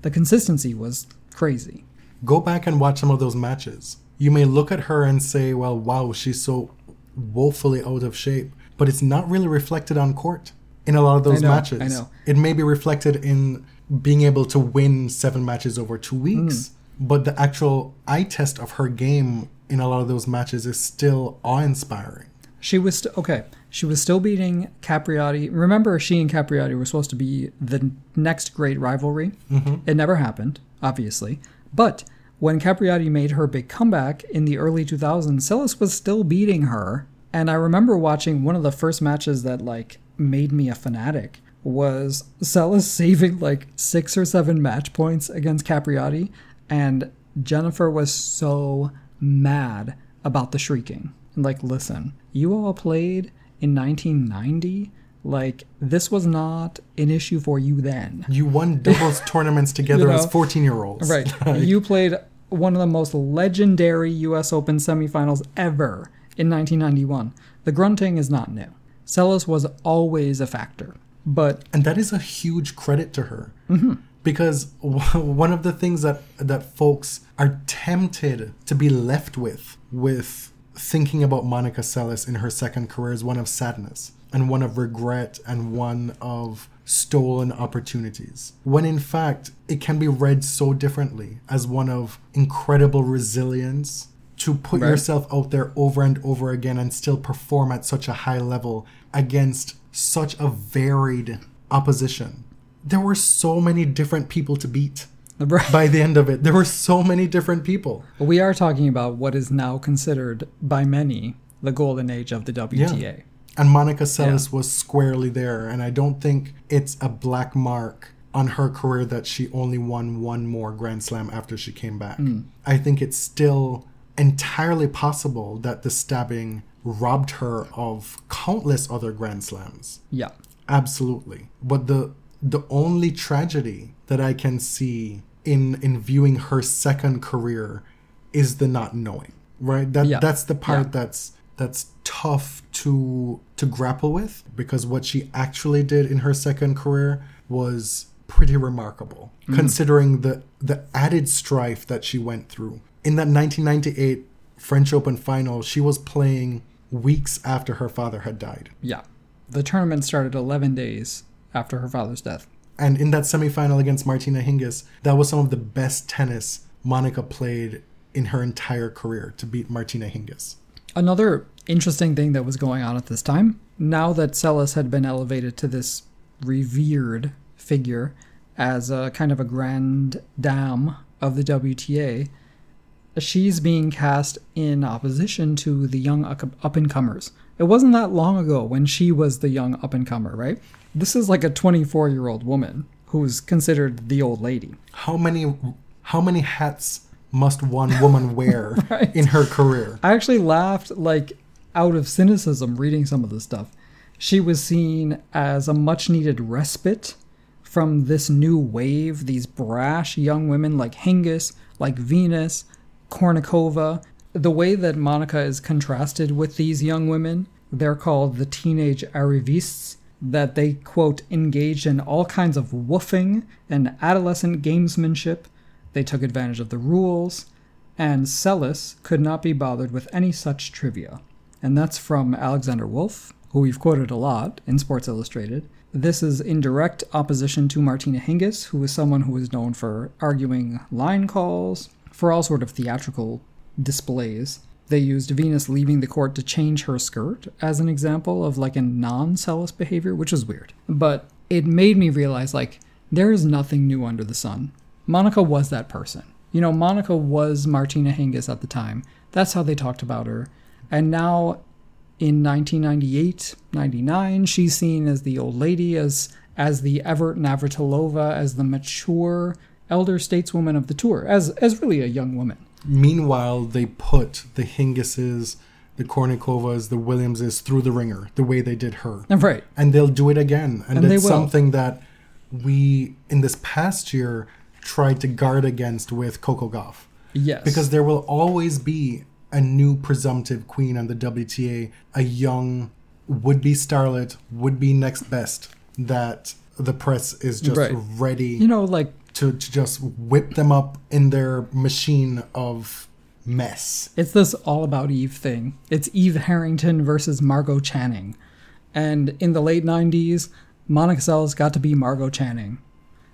[SPEAKER 2] The consistency was crazy.
[SPEAKER 1] Go back and watch some of those matches. You may look at her and say, well, wow, she's so woefully out of shape. But it's not really reflected on court in a lot of those
[SPEAKER 2] know,
[SPEAKER 1] matches.
[SPEAKER 2] I know.
[SPEAKER 1] It may be reflected in being able to win seven matches over two weeks.
[SPEAKER 2] Mm.
[SPEAKER 1] But the actual eye test of her game in a lot of those matches is still awe inspiring.
[SPEAKER 2] She was st- okay. She was still beating Capriati. Remember, she and Capriati were supposed to be the next great rivalry. Mm-hmm. It never happened, obviously. But when Capriati made her big comeback in the early 2000s, Seles was still beating her. And I remember watching one of the first matches that like made me a fanatic was Seles saving like six or seven match points against Capriati, and Jennifer was so mad about the shrieking. Like, listen, you all played in 1990. Like, this was not an issue for you then.
[SPEAKER 1] You won <laughs> doubles tournaments together
[SPEAKER 2] know?
[SPEAKER 1] as 14 year olds.
[SPEAKER 2] Right. <laughs> you played one of the most legendary US Open semifinals ever in 1991. The grunting is not new. Seles was always a factor. But
[SPEAKER 1] and that is a huge credit to her mm-hmm. Because <laughs> one of the things that that folks are tempted to be left with with thinking about Monica Seles in her second career is one of sadness and one of regret and one of stolen opportunities when in fact it can be read so differently as one of incredible resilience to put
[SPEAKER 2] Right.
[SPEAKER 1] yourself out there over and over again and still perform at such a high level against such a varied opposition. There were so many different people to beat by the end of it. There were so many different people.
[SPEAKER 2] we are talking about what is now considered by many the golden age of the WTA.
[SPEAKER 1] And Monica Seles was squarely there. And I don't think it's a black mark on her career that she only won one more Grand Slam after she came back. Hmm. I think it's still entirely possible that the stabbing robbed her of countless other Grand Slams.
[SPEAKER 2] Yeah.
[SPEAKER 1] Absolutely. But the the only tragedy that I can see in in viewing her second career is the not knowing. Right? That
[SPEAKER 2] Yeah.
[SPEAKER 1] that's the part
[SPEAKER 2] Yeah.
[SPEAKER 1] that's that's tough to to grapple with because what she actually did in her second career was pretty remarkable mm-hmm. considering the the added strife that she went through. In that 1998 French Open final, she was playing weeks after her father had died.
[SPEAKER 2] Yeah. The tournament started 11 days after her father's death.
[SPEAKER 1] And in that semifinal against Martina Hingis, that was some of the best tennis Monica played in her entire career to beat Martina Hingis.
[SPEAKER 2] Another interesting thing that was going on at this time, now that Seles had been elevated to this revered figure as a kind of a grand dame of the WTA, she's being cast in opposition to the young up and comers. It wasn't that long ago when she was the young up and comer, right? This is like a 24 year old woman who's considered the old lady.
[SPEAKER 1] How many how many hats must one woman <laughs> wear
[SPEAKER 2] Right.
[SPEAKER 1] in her career?
[SPEAKER 2] I actually laughed like out of cynicism reading some of this stuff. She was seen as a much needed respite from this new wave, these brash young women like Hingis, like Venus, Kournikova. The way that Monica is contrasted with these young women, they're called the teenage arrivistes, that they, quote, engaged in all kinds of woofing and adolescent gamesmanship. They took advantage of the rules, and Seles could not be bothered with any such trivia. And that's from Alexander Wolff, who we've quoted a lot in Sports Illustrated. This is in direct opposition to Martina Hingis, who was someone who was known for arguing line calls, for all sort of theatrical displays. They used Venus leaving the court to change her skirt as an example of like a non-Seles behavior, which is weird. But it made me realize like there is nothing new under the sun. Monica was that person. You know, Monica was Martina Hingis at the time. That's how they talked about her. And now in 1998, 99, she's seen as the old lady, as as the Evert Navratilova, as the mature elder stateswoman of the tour, as as really a young woman.
[SPEAKER 1] Meanwhile, they put the Hingises, the Kournikovas, the Williamses through the ringer the way they did her.
[SPEAKER 2] Right.
[SPEAKER 1] and they'll do it again. And,
[SPEAKER 2] And
[SPEAKER 1] it's something that we in this past year tried to guard against with Coco Gauff.
[SPEAKER 2] Yes.
[SPEAKER 1] Because there will always be a new presumptive queen on the WTA, a young would be starlet, would be next best that the press is just
[SPEAKER 2] Right.
[SPEAKER 1] ready
[SPEAKER 2] you know, like
[SPEAKER 1] to, to just whip them up in their machine of mess.
[SPEAKER 2] It's this all about Eve thing. It's Eve Harrington versus Margot Channing. And in the late 90s, Monica Seles got to be Margot Channing.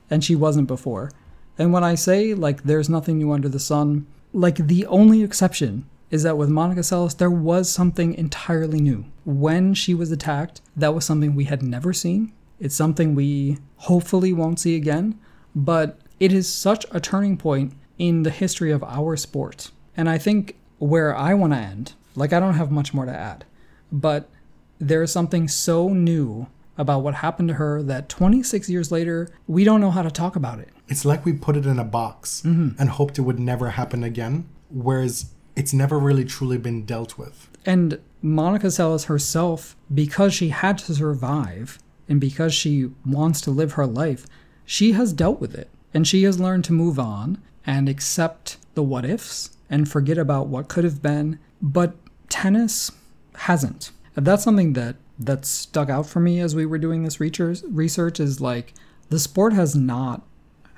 [SPEAKER 2] And she wasn't before. And when I say, like, there's nothing new under the sun, like, the only exception is that with Monica Seles, there was something entirely new. When she was attacked, that was something we had never seen. It's something we hopefully won't see again. But it is such a turning point in the history of our sport. And I think where I want to end, like, I don't have much more to add, but there is something so new about what happened to her that 26 years later, we don't know how to talk about it.
[SPEAKER 1] It's like we put it in a box
[SPEAKER 2] Mm-hmm.
[SPEAKER 1] and hoped it would never happen again, whereas it's never really truly been dealt with.
[SPEAKER 2] And Monica Seles herself, because she had to survive and because she wants to live her life, she has dealt with it. And she has learned to move on and accept the what ifs and forget about what could have been. But tennis hasn't. And that's something that that stuck out for me as we were doing this research research is like the sport has not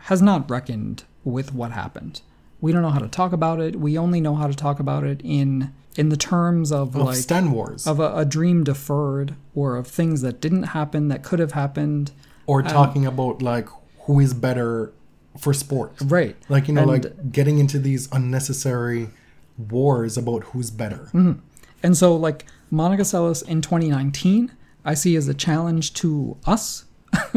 [SPEAKER 2] has not reckoned with what happened. We don't know how to talk about it. We only know how to talk about it in in the terms of,
[SPEAKER 1] Of
[SPEAKER 2] like
[SPEAKER 1] Stan Wars.
[SPEAKER 2] of a, a dream deferred or of things that didn't happen that could have happened.
[SPEAKER 1] or talking about like who is better for sport.
[SPEAKER 2] Right.
[SPEAKER 1] Like, you know,
[SPEAKER 2] And-
[SPEAKER 1] like getting into these unnecessary wars about who's better.
[SPEAKER 2] Mm-hmm. And so, like Monica Seles in 2019, I see as a challenge to us <laughs>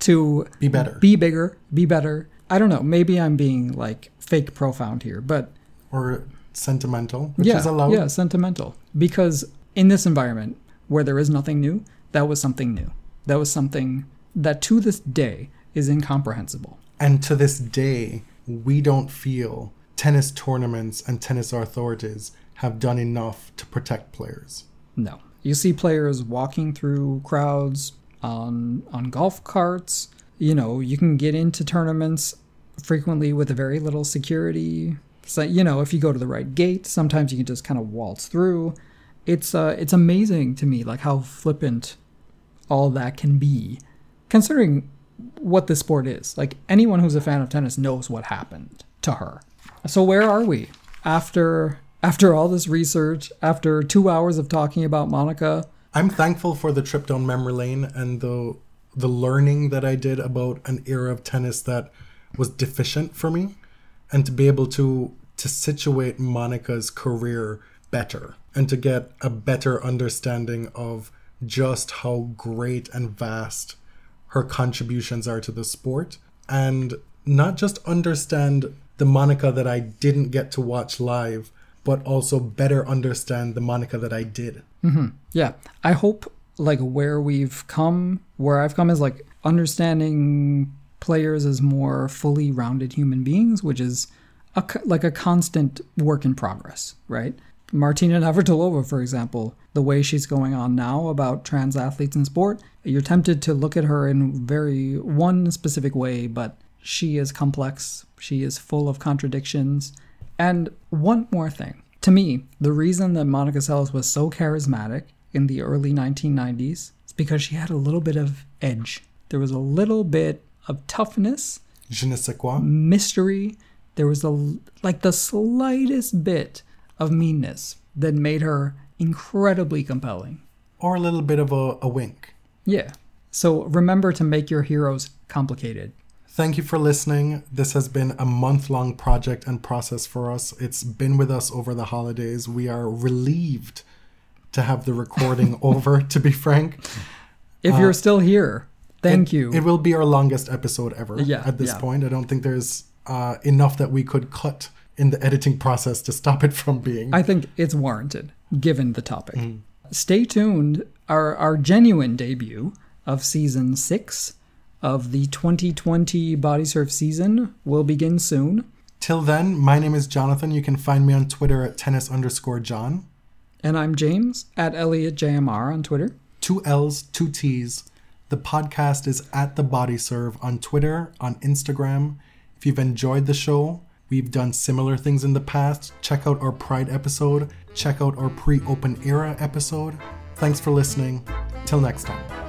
[SPEAKER 2] to
[SPEAKER 1] Be better.
[SPEAKER 2] be bigger, be better. I don't know. Maybe I'm being like fake profound here, but
[SPEAKER 1] or sentimental, which
[SPEAKER 2] yeah,
[SPEAKER 1] is allowed.
[SPEAKER 2] yeah, sentimental. Because in this environment where there is nothing new, that was something new. That was something that to this day is incomprehensible.
[SPEAKER 1] And to this day, we don't feel tennis tournaments and tennis authorities have done enough to protect players.
[SPEAKER 2] No. You see players walking through crowds on on golf carts. You know, you can get into tournaments frequently with a very little security. So, you know, if you go to the right gate, sometimes you can just kind of waltz through. It's uh, it's amazing to me, like how flippant all that can be, considering what the sport is. Like anyone who's a fan of tennis knows what happened to her. So where are we after after all this research? After two hours of talking about Monica,
[SPEAKER 1] I'm thankful for the trip down memory lane and the the learning that I did about an era of tennis that was deficient for me, and to be able to to situate Monica's career better and to get a better understanding of just how great and vast her contributions are to the sport and not just understand the Monica that I didn't get to watch live, but also better understand the Monica that I did. Mm-hmm.
[SPEAKER 2] Yeah, I hope like where we've come, where I've come is like understanding players as more fully rounded human beings, which is a, like a constant work in progress, right? Martina Navratilova, for example, the way she's going on now about trans athletes in sport, you're tempted to look at her in very one specific way, but she is complex. She is full of contradictions. And one more thing. To me, the reason that Monica Seles was so charismatic in the early 1990s is because she had a little bit of edge. There was a little bit of toughness,
[SPEAKER 1] Je ne sais quoi.
[SPEAKER 2] mystery. There was a like the slightest bit of meanness that made her incredibly compelling.
[SPEAKER 1] Or a little bit of a, a wink.
[SPEAKER 2] Yeah. So remember to make your heroes complicated.
[SPEAKER 1] Thank you for listening. This has been a month long project and process for us. It's been with us over the holidays. We are relieved to have the recording <laughs> over, to be frank.
[SPEAKER 2] If you're still here, thank you.
[SPEAKER 1] It will be our longest episode ever
[SPEAKER 2] Yeah,
[SPEAKER 1] at this
[SPEAKER 2] yeah.
[SPEAKER 1] point. I don't think there's uh, enough that we could cut in the editing process to stop it from being.
[SPEAKER 2] I think it's warranted given the topic. Mm-hmm. Stay tuned. Our our genuine debut of season six of the 2020 Body Serve season will begin soon.
[SPEAKER 1] Till then, my name is Jonathan. You can find me on Twitter at tennis underscore John.
[SPEAKER 2] And I'm James at ElliotJMR on Twitter.
[SPEAKER 1] Two L's, two T's. The podcast is at the Body Serve on Twitter, on Instagram. If you've enjoyed the show, we've done similar things in the past. Check out our Pride episode. Check out our pre-open era episode. Thanks for listening. Till next time.